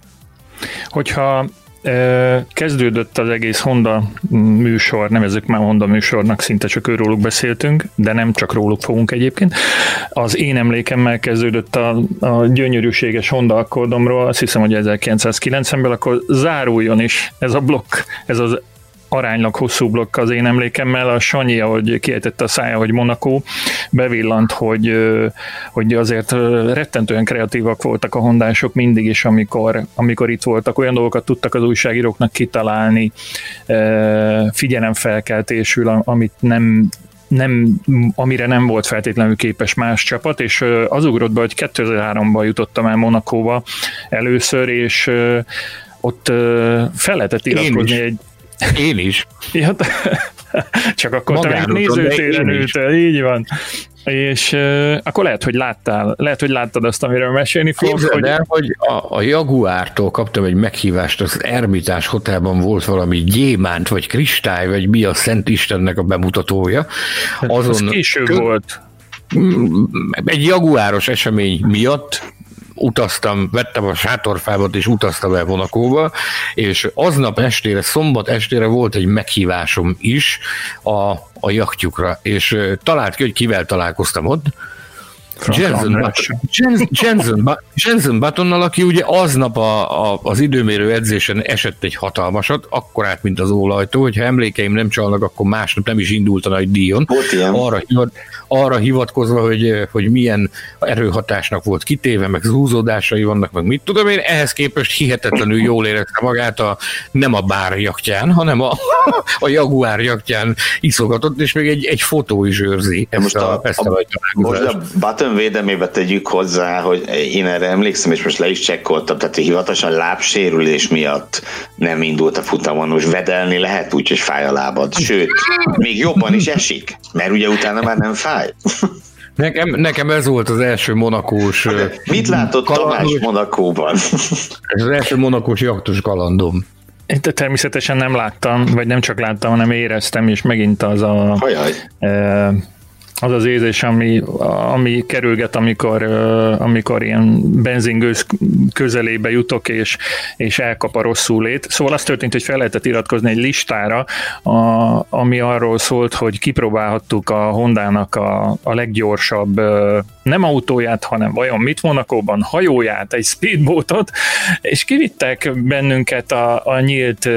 Hogyha kezdődött az egész Honda műsor, nevezzük már Honda műsornak, szinte csak őróluk beszéltünk, de nem csak róluk fogunk egyébként. Az én emlékemmel kezdődött a, a gyönyörűséges Honda akkordomról, azt hiszem, hogy 1990-ben, akkor záruljon is ez a blokk, ez az aránylag hosszú blokk az én emlékemmel, a Sanyi, ahogy kiejtette a szája, hogy Monaco, bevillant, hogy, hogy azért rettentően kreatívak voltak a hondások mindig is, amikor, amikor itt voltak, olyan dolgokat tudtak az újságíróknak kitalálni, figyelemfelkeltésül, amit nem nem, amire nem volt feltétlenül képes más csapat, és az ugrott be, hogy 2003-ban jutottam el Monakóba először, és ott fel lehetett iratkozni egy én is. Ja, csak akkor te nézőtéren ültél, így van. És uh, akkor lehet, hogy láttál, lehet, hogy láttad azt, amiről mesélni fogok. Képzeld hogy... el, hogy a, a Jaguártól kaptam egy meghívást, az Ermitás Hotelban volt valami gyémánt, vagy kristály, vagy mi a Szent Istennek a bemutatója. Hát Azon az később kö... volt. Egy jaguáros esemény miatt utaztam, vettem a sátorfámat és utaztam el Vonakóba, és aznap estére, szombat estére volt egy meghívásom is a, a jachtjukra, és talált ki, hogy kivel találkoztam ott, Jensen, Jensen, Jensen Buttonnal, aki ugye aznap a, a, az időmérő edzésen esett egy hatalmasat, akkor át, mint az ólajtó, hogyha emlékeim nem csalnak, akkor másnap nem is indult a nagy díjon. Arra, arra hivatkozva, hogy, hogy milyen erőhatásnak volt kitéve, meg zúzódásai vannak, meg mit tudom én, ehhez képest hihetetlenül jól érezte magát a, nem a bár jaktján, hanem a, a jaguár jaktján iszogatott, és még egy, egy fotó is őrzi ezt most a, a, ezt a, a, most a Button védelmébe tegyük hozzá, hogy én erre emlékszem, és most le is csekkoltam, tehát hivatalosan lábsérülés miatt nem indult a futamon, most vedelni lehet úgy, hogy fáj a lábad, sőt, még jobban is esik, mert ugye utána már nem fáj. Nekem, nekem ez volt az első monakós... Mit látott kalandos, Tamás Monakóban? Ez az első monakós jaktos kalandom. Én természetesen nem láttam, vagy nem csak láttam, hanem éreztem, és megint az a... Hajaj. E, az az érzés, ami, ami kerülget, amikor, amikor ilyen benzingőz közelébe jutok, és, és elkap a rosszul lét. Szóval az történt, hogy fel lehetett iratkozni egy listára, a, ami arról szólt, hogy kipróbálhattuk a Hondának a, a leggyorsabb nem autóját, hanem vajon mit Monakóban, hajóját, egy speedboatot, és kivittek bennünket a, a nyílt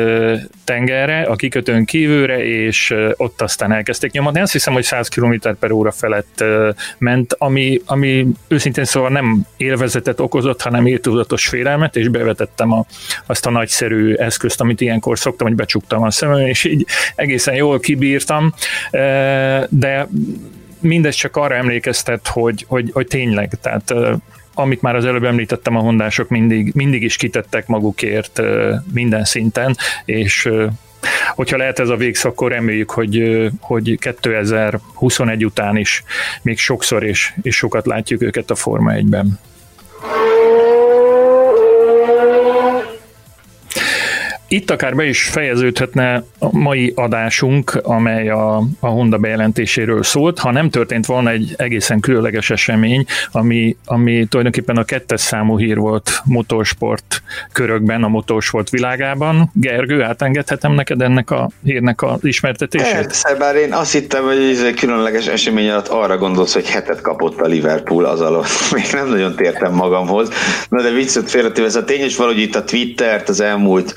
tengerre, a kikötőn kívülre, és ott aztán elkezdték nyomatni. Azt hiszem, hogy 100 km per óra felett ment, ami, ami őszintén szóval nem élvezetet okozott, hanem írtózatos félelmet, és bevetettem a, azt a nagyszerű eszközt, amit ilyenkor szoktam, hogy becsuktam a szemem, és így egészen jól kibírtam, de mindez csak arra emlékeztet, hogy, hogy, hogy tényleg, tehát amit már az előbb említettem, a hondások mindig, mindig is kitettek magukért minden szinten, és hogyha lehet ez a végszak, akkor reméljük, hogy, hogy 2021 után is még sokszor és, és sokat látjuk őket a Forma 1-ben. Itt akár be is fejeződhetne a mai adásunk, amely a, a Honda bejelentéséről szólt, ha nem történt volna egy egészen különleges esemény, ami, ami tulajdonképpen a kettes számú hír volt motorsport körökben, a motorsport világában. Gergő, átengedhetem neked ennek a hírnek az ismertetését? Persze, bár én azt hittem, hogy ez egy különleges esemény alatt arra gondolsz, hogy hetet kapott a Liverpool az alatt. Még nem nagyon tértem magamhoz. Na de viccet félretéve, ez a tény is valahogy itt a Twittert az elmúlt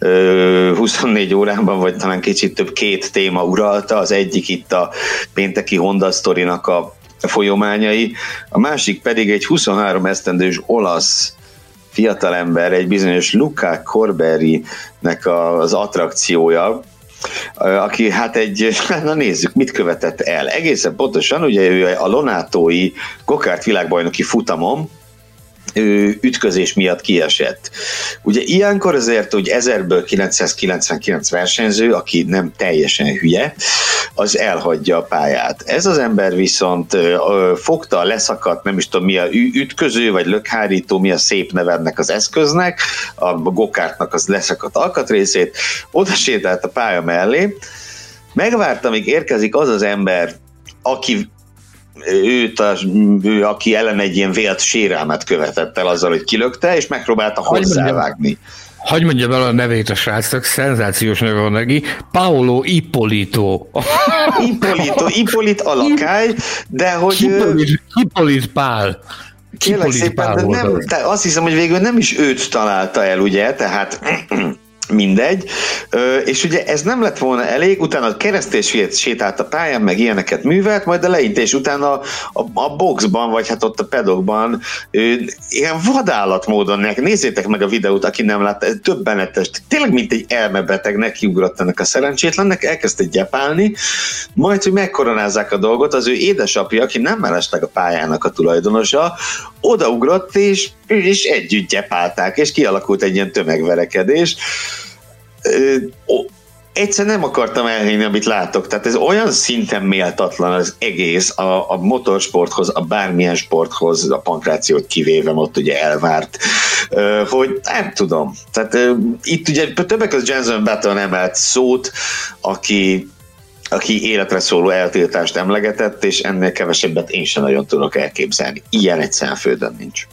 24 órában, vagy talán kicsit több két téma uralta. Az egyik itt a pénteki Honda sztorinak a folyományai, a másik pedig egy 23 esztendős olasz fiatalember, egy bizonyos Luca Corberi-nek az attrakciója, aki hát egy, na nézzük, mit követett el. Egészen pontosan, ugye ő a Lonátói Gokárt világbajnoki futamon, ütközés miatt kiesett. Ugye ilyenkor azért, hogy 1000-ből 999 versenyző, aki nem teljesen hülye, az elhagyja a pályát. Ez az ember viszont fogta, leszakadt, nem is tudom mi a ütköző, vagy lökhárító, mi a szép neve ennek az eszköznek, a gokártnak az leszakadt alkatrészét, oda sétált a pálya mellé, megvárta, amíg érkezik az az ember, aki őt, az, ő, aki ellen egy ilyen vélt sérelmet követett el azzal, hogy kilökte, és megpróbálta hozzávágni. Hagy mondja bele a nevét a srácnak, szenzációs neve van neki, Paolo Ippolito. Ippolito, Ippolit alakály, de hogy... Hippolit, Hippolit Pál. Kérlek szépen, de nem, te azt hiszem, hogy végül nem is őt találta el, ugye, tehát mindegy, és ugye ez nem lett volna elég, utána a keresztés sétált a pályán, meg ilyeneket művelt, majd a leintés utána a, a, a boxban, vagy hát ott a pedokban ilyen vadállat módon, nézzétek meg a videót, aki nem látta, ez többenetes, tényleg mint egy elmebeteg nekiugrott ennek a szerencsétlennek, elkezdte gyepálni, majd, hogy megkoronázzák a dolgot, az ő édesapja, aki nem mellesleg a pályának a tulajdonosa, odaugrott, és is együtt gyepálták, és kialakult egy ilyen tömegverekedés. Egyszer nem akartam elhinni, amit látok. Tehát ez olyan szinten méltatlan az egész a, a motorsporthoz, a bármilyen sporthoz, a pankrációt kivéve ott ugye elvárt, hogy nem tudom. Tehát itt ugye többek között Jensen Button emelt szót, aki aki életre szóló eltiltást emlegetett, és ennél kevesebbet én sem nagyon tudok elképzelni. Ilyen egy földön nincs.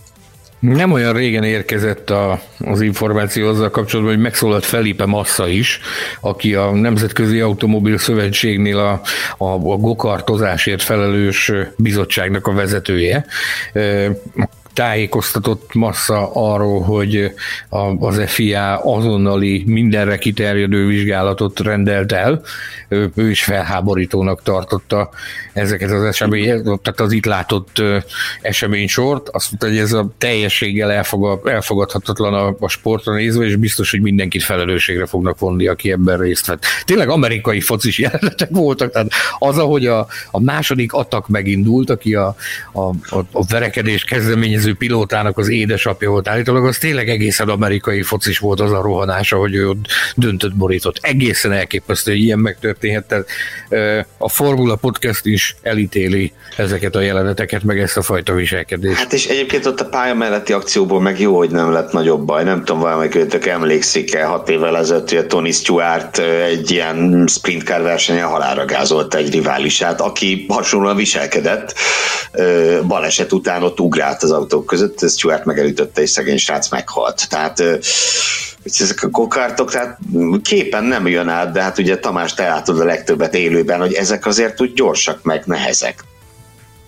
Nem olyan régen érkezett a, az információ azzal kapcsolatban, hogy megszólalt Felipe Massa is, aki a Nemzetközi Automobil Szövetségnél a, a, a gokartozásért felelős bizottságnak a vezetője tájékoztatott massza arról, hogy az FIA azonnali mindenre kiterjedő vizsgálatot rendelt el. Ő, is felháborítónak tartotta ezeket az eseményeket, tehát az itt látott eseménysort. Azt mondta, hogy ez a teljességgel elfogad, elfogadhatatlan a, a sportra nézve, és biztos, hogy mindenkit felelősségre fognak vonni, aki ebben részt vett. Tényleg amerikai focis jelenetek voltak, tehát az, ahogy a, a második atak megindult, aki a, a, a, a verekedés kezdeményező versenyző pilótának az édesapja volt állítólag, az tényleg egészen amerikai focis volt az a rohanása, hogy ő döntött borított. Egészen elképesztő, hogy ilyen megtörténhet. Tehát, a Formula Podcast is elítéli ezeket a jeleneteket, meg ezt a fajta viselkedést. Hát és egyébként ott a pálya melletti akcióból meg jó, hogy nem lett nagyobb baj. Nem tudom, valamelyik őtök emlékszik-e hat évvel ezelőtt, hogy a Tony Stewart egy ilyen sprintcar versenyen halára gázolta egy riválisát, aki hasonlóan viselkedett. Baleset után ott ugrált az autó autók között, Stuart megelütötte, és szegény srác meghalt. Tehát ezek a kokártok, tehát képen nem jön át, de hát ugye Tamás, te látod a legtöbbet élőben, hogy ezek azért úgy gyorsak, meg nehezek.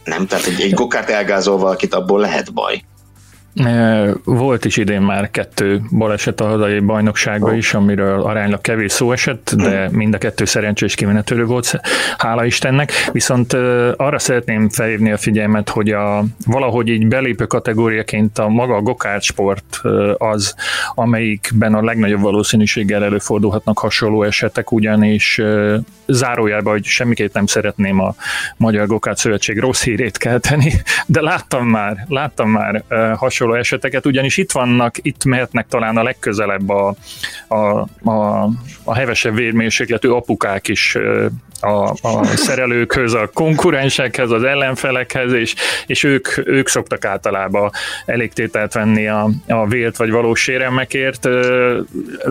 Nem? Tehát egy, egy kokárt elgázol valakit, abból lehet baj. Volt is idén már kettő baleset a hazai bajnokságban is, amiről aránylag kevés szó esett, de mind a kettő szerencsés kimenetőről volt, hála Istennek. Viszont arra szeretném felhívni a figyelmet, hogy a, valahogy így belépő kategóriaként a maga a gokárt sport az, amelyikben a legnagyobb valószínűséggel előfordulhatnak hasonló esetek, ugyanis zárójában, hogy semmiképp nem szeretném a Magyar Gokárt Szövetség rossz hírét kelteni, de láttam már, láttam már hasonló hasonló eseteket, ugyanis itt vannak, itt mehetnek talán a legközelebb a, a, a, a hevesebb vérmérsékletű apukák is a, a szerelőkhöz, a konkurensekhez, az ellenfelekhez, és, és ők, ők szoktak általában elégtételt venni a, a vélt vagy valós sérelmekért,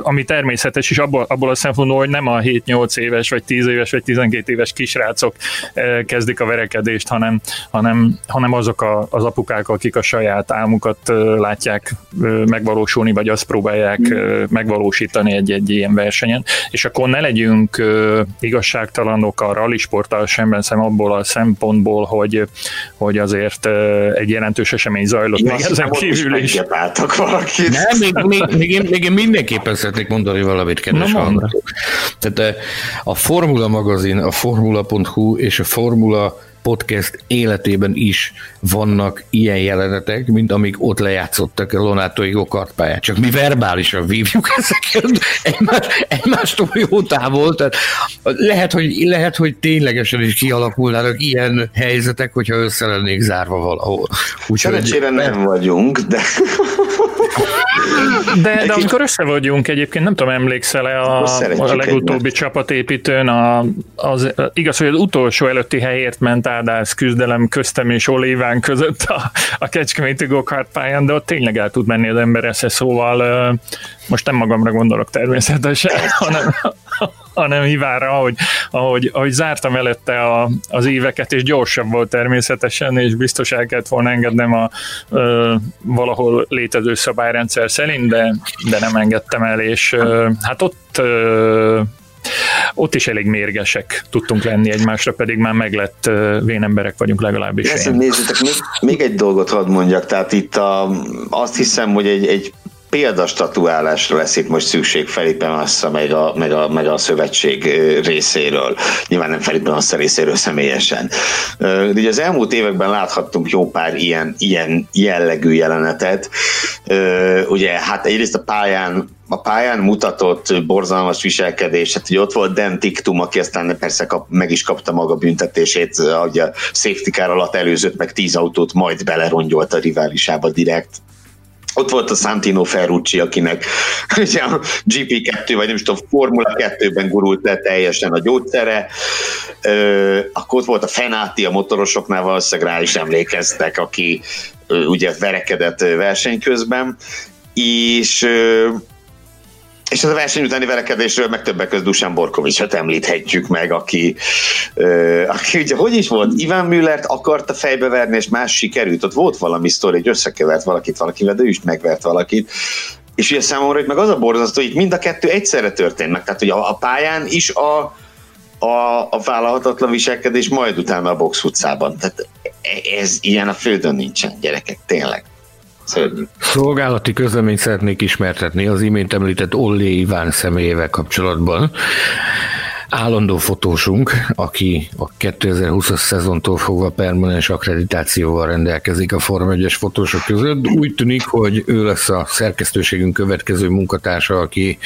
ami természetes is abból, abból a szempontból, hogy nem a 7-8 éves, vagy 10 éves, vagy 12 éves kisrácok kezdik a verekedést, hanem, hanem, hanem azok a, az apukák, akik a saját álmukat látják megvalósulni, vagy azt próbálják megvalósítani egy-egy ilyen versenyen. És akkor ne legyünk igazságtalan maradandók a rally sporttal szemben szem abból a szempontból, hogy, hogy azért egy jelentős esemény zajlott még ezen kívül is. valakit. Nem, még, még, még, én, még én mindenképpen szeretnék mondani valamit, kedves hallgatók. Tehát a Formula magazin, a formula.hu és a Formula podcast életében is vannak ilyen jelenetek, mint amik ott lejátszottak a Lonátói gokartpályát. Csak mi verbálisan vívjuk ezeket egymás, egymástól jó távol. Tehát lehet, hogy, lehet, hogy ténylegesen is kialakulnának ilyen helyzetek, hogyha össze lennék zárva valahol. Szerencsére nem vagyunk, de... De, de amikor össze vagyunk egyébként, nem tudom, emlékszel-e a, a legutóbbi egymást. csapatépítőn, a, az, igaz, hogy az utolsó előtti helyért ment Ádász küzdelem köztem és Oliván között a, a Kecskeméti Gokart pályán, de ott tényleg el tud menni az ember esze, szóval most nem magamra gondolok természetesen, hanem, hanem Hivára, ahogy, ahogy, ahogy zártam előtte a, az éveket, és gyorsabb volt természetesen, és biztos el kellett volna engednem a ö, valahol létező szabályrendszer szerint, de, de nem engedtem el, és ö, hát ott ö, ott is elég mérgesek tudtunk lenni egymásra, pedig már meglett vénemberek vagyunk legalábbis. Ezt nézzétek, még, még egy dolgot hadd mondjak, tehát itt a, azt hiszem, hogy egy, egy példastatuálásra lesz itt most szükség Felipe Massa meg a, meg, a, meg a szövetség részéről. Nyilván nem Felipe Massa részéről személyesen. Ugye az elmúlt években láthattunk jó pár ilyen, ilyen jellegű jelenetet. Ugye hát egyrészt a pályán a pályán mutatott borzalmas viselkedés, hát ugye ott volt Dan Tiktum, aki aztán persze kap, meg is kapta maga büntetését, hogy a safety car alatt előzött meg tíz autót, majd belerongyolt a riválisába direkt ott volt a Santino Ferrucci, akinek ugye a GP2, vagy nem is tudom, Formula 2-ben gurult le teljesen a gyógyszere. Akkor ott volt a Fenati a motorosoknál, valószínűleg rá is emlékeztek, aki ugye verekedett verseny közben. És és ez a verseny utáni verekedésről meg többek között Dusan Borkovicsot említhetjük meg, aki, ö, aki ugye hogy is volt, Iván Müllert akarta fejbeverni, és más sikerült, ott volt valami sztori, hogy összekevert valakit valakivel, de ő is megvert valakit, és ugye számomra hogy meg az a borzasztó, hogy mind a kettő egyszerre történnek, tehát hogy a, a pályán is a, a, a vállalhatatlan viselkedés, majd utána a box utcában. Tehát ez ilyen a földön nincsen, gyerekek, tényleg. Szörnyű. Szolgálati közleményt szeretnék ismertetni az imént említett Olli Iván személyével kapcsolatban állandó fotósunk, aki a 2020-as szezontól fogva permanens akkreditációval rendelkezik a Forma 1-es fotósok között. Úgy tűnik, hogy ő lesz a szerkesztőségünk következő munkatársa, aki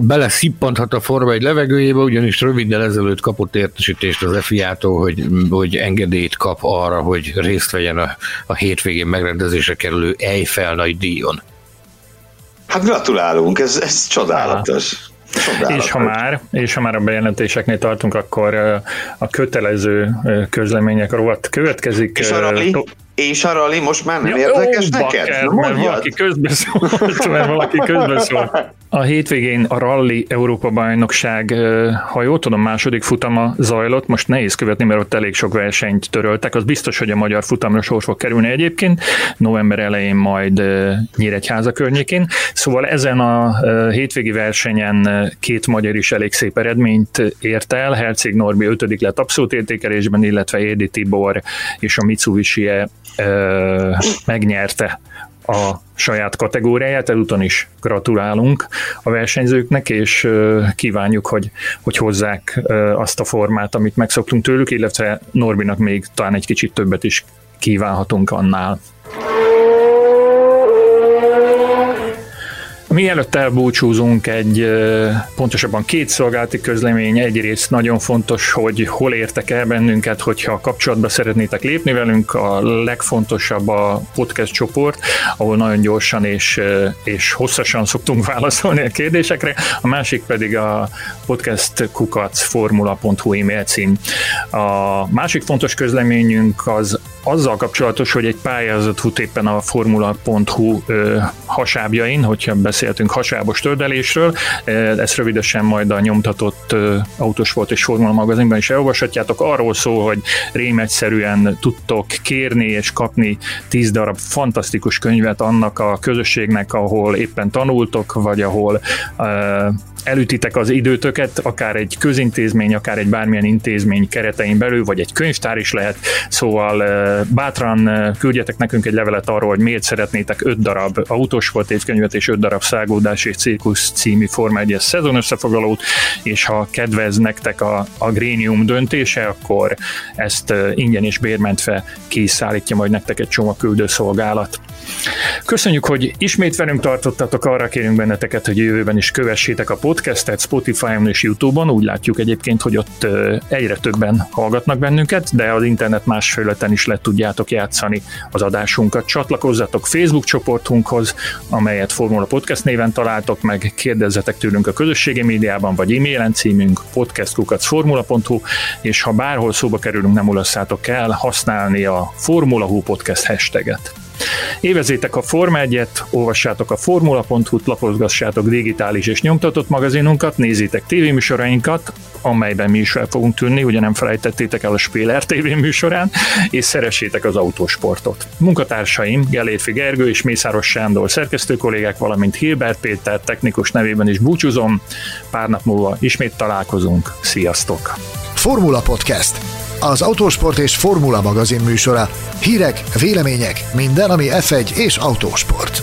bele szippanthat a Forma 1 levegőjébe, ugyanis röviddel ezelőtt kapott értesítést az FIA-tól, hogy, hogy engedélyt kap arra, hogy részt vegyen a, a hétvégén megrendezésre kerülő Eiffel nagy díjon. Hát gratulálunk, ez, ez csodálatos. És ha, már, és ha már a bejelentéseknél tartunk, akkor a kötelező közlemények rovat következik. És a? És a rally most már nem ja, érdekes ó, neked? Bakker, mert valaki közbeszólt, mert valaki közbeszólt. A hétvégén a Rally Európa bajnokság, ha jól tudom, második futama zajlott, most nehéz követni, mert ott elég sok versenyt töröltek, az biztos, hogy a magyar futamra sor fog kerülni egyébként, november elején majd Nyíregyháza környékén. Szóval ezen a hétvégi versenyen két magyar is elég szép eredményt ért el, Herceg Norbi ötödik lett abszolút értékelésben, illetve Édi Tibor és a Mitsubishi -e, megnyerte a saját kategóriáját, ezúton is gratulálunk a versenyzőknek, és kívánjuk, hogy, hogy hozzák azt a formát, amit megszoktunk tőlük, illetve Norbinak még talán egy kicsit többet is kívánhatunk annál. Mielőtt elbúcsúzunk, egy pontosabban két szolgálati közlemény. Egyrészt nagyon fontos, hogy hol értek el bennünket, hogyha kapcsolatba szeretnétek lépni velünk. A legfontosabb a podcast csoport, ahol nagyon gyorsan és, és hosszasan szoktunk válaszolni a kérdésekre. A másik pedig a podcast kukacformula.hu e-mail cím. A másik fontos közleményünk az azzal kapcsolatos, hogy egy pályázat fut éppen a formula.hu hasábjain, hogyha beszéltünk hasábos tördelésről, ezt rövidesen majd a nyomtatott Autosport és Formula magazinban is elolvashatjátok. Arról szól, hogy rémegyszerűen tudtok kérni és kapni 10 darab fantasztikus könyvet annak a közösségnek, ahol éppen tanultok, vagy ahol elütitek az időtöket, akár egy közintézmény, akár egy bármilyen intézmény keretein belül, vagy egy könyvtár is lehet, szóval bátran küldjetek nekünk egy levelet arról, hogy miért szeretnétek 5 darab autósport évkönyvet és 5 darab szágódás és cirkusz című Forma 1 szezon összefoglalót, és ha kedvez nektek a, a Grénium döntése, akkor ezt ingyen és bérmentve kiszállítja majd nektek egy csomagküldő szolgálat. Köszönjük, hogy ismét velünk tartottatok, arra kérünk benneteket, hogy jövőben is kövessétek a podcastet Spotify-on és YouTube-on, úgy látjuk egyébként, hogy ott egyre többen hallgatnak bennünket, de az internet más felületen is le tudjátok játszani az adásunkat. Csatlakozzatok Facebook csoportunkhoz, amelyet Formula Podcast néven találtok meg, kérdezzetek tőlünk a közösségi médiában, vagy e-mailen címünk podcastkukacformula.hu, és ha bárhol szóba kerülünk, nem ulasszátok el használni a Formula Hu Podcast hashtaget. Évezétek a Forma 1 olvassátok a formula.hu-t, lapozgassátok digitális és nyomtatott magazinunkat, nézzétek tévéműsorainkat, amelyben mi is fel fogunk tűnni, ugye nem felejtettétek el a Spéler tévéműsorán, és szeressétek az autósportot. Munkatársaim Gelérfi Gergő és Mészáros Sándor szerkesztő kollégák, valamint Hilbert Péter technikus nevében is búcsúzom. Pár nap múlva ismét találkozunk. Sziasztok! Formula Podcast az Autósport és Formula magazin műsora. Hírek, vélemények, minden, ami F1 és autósport.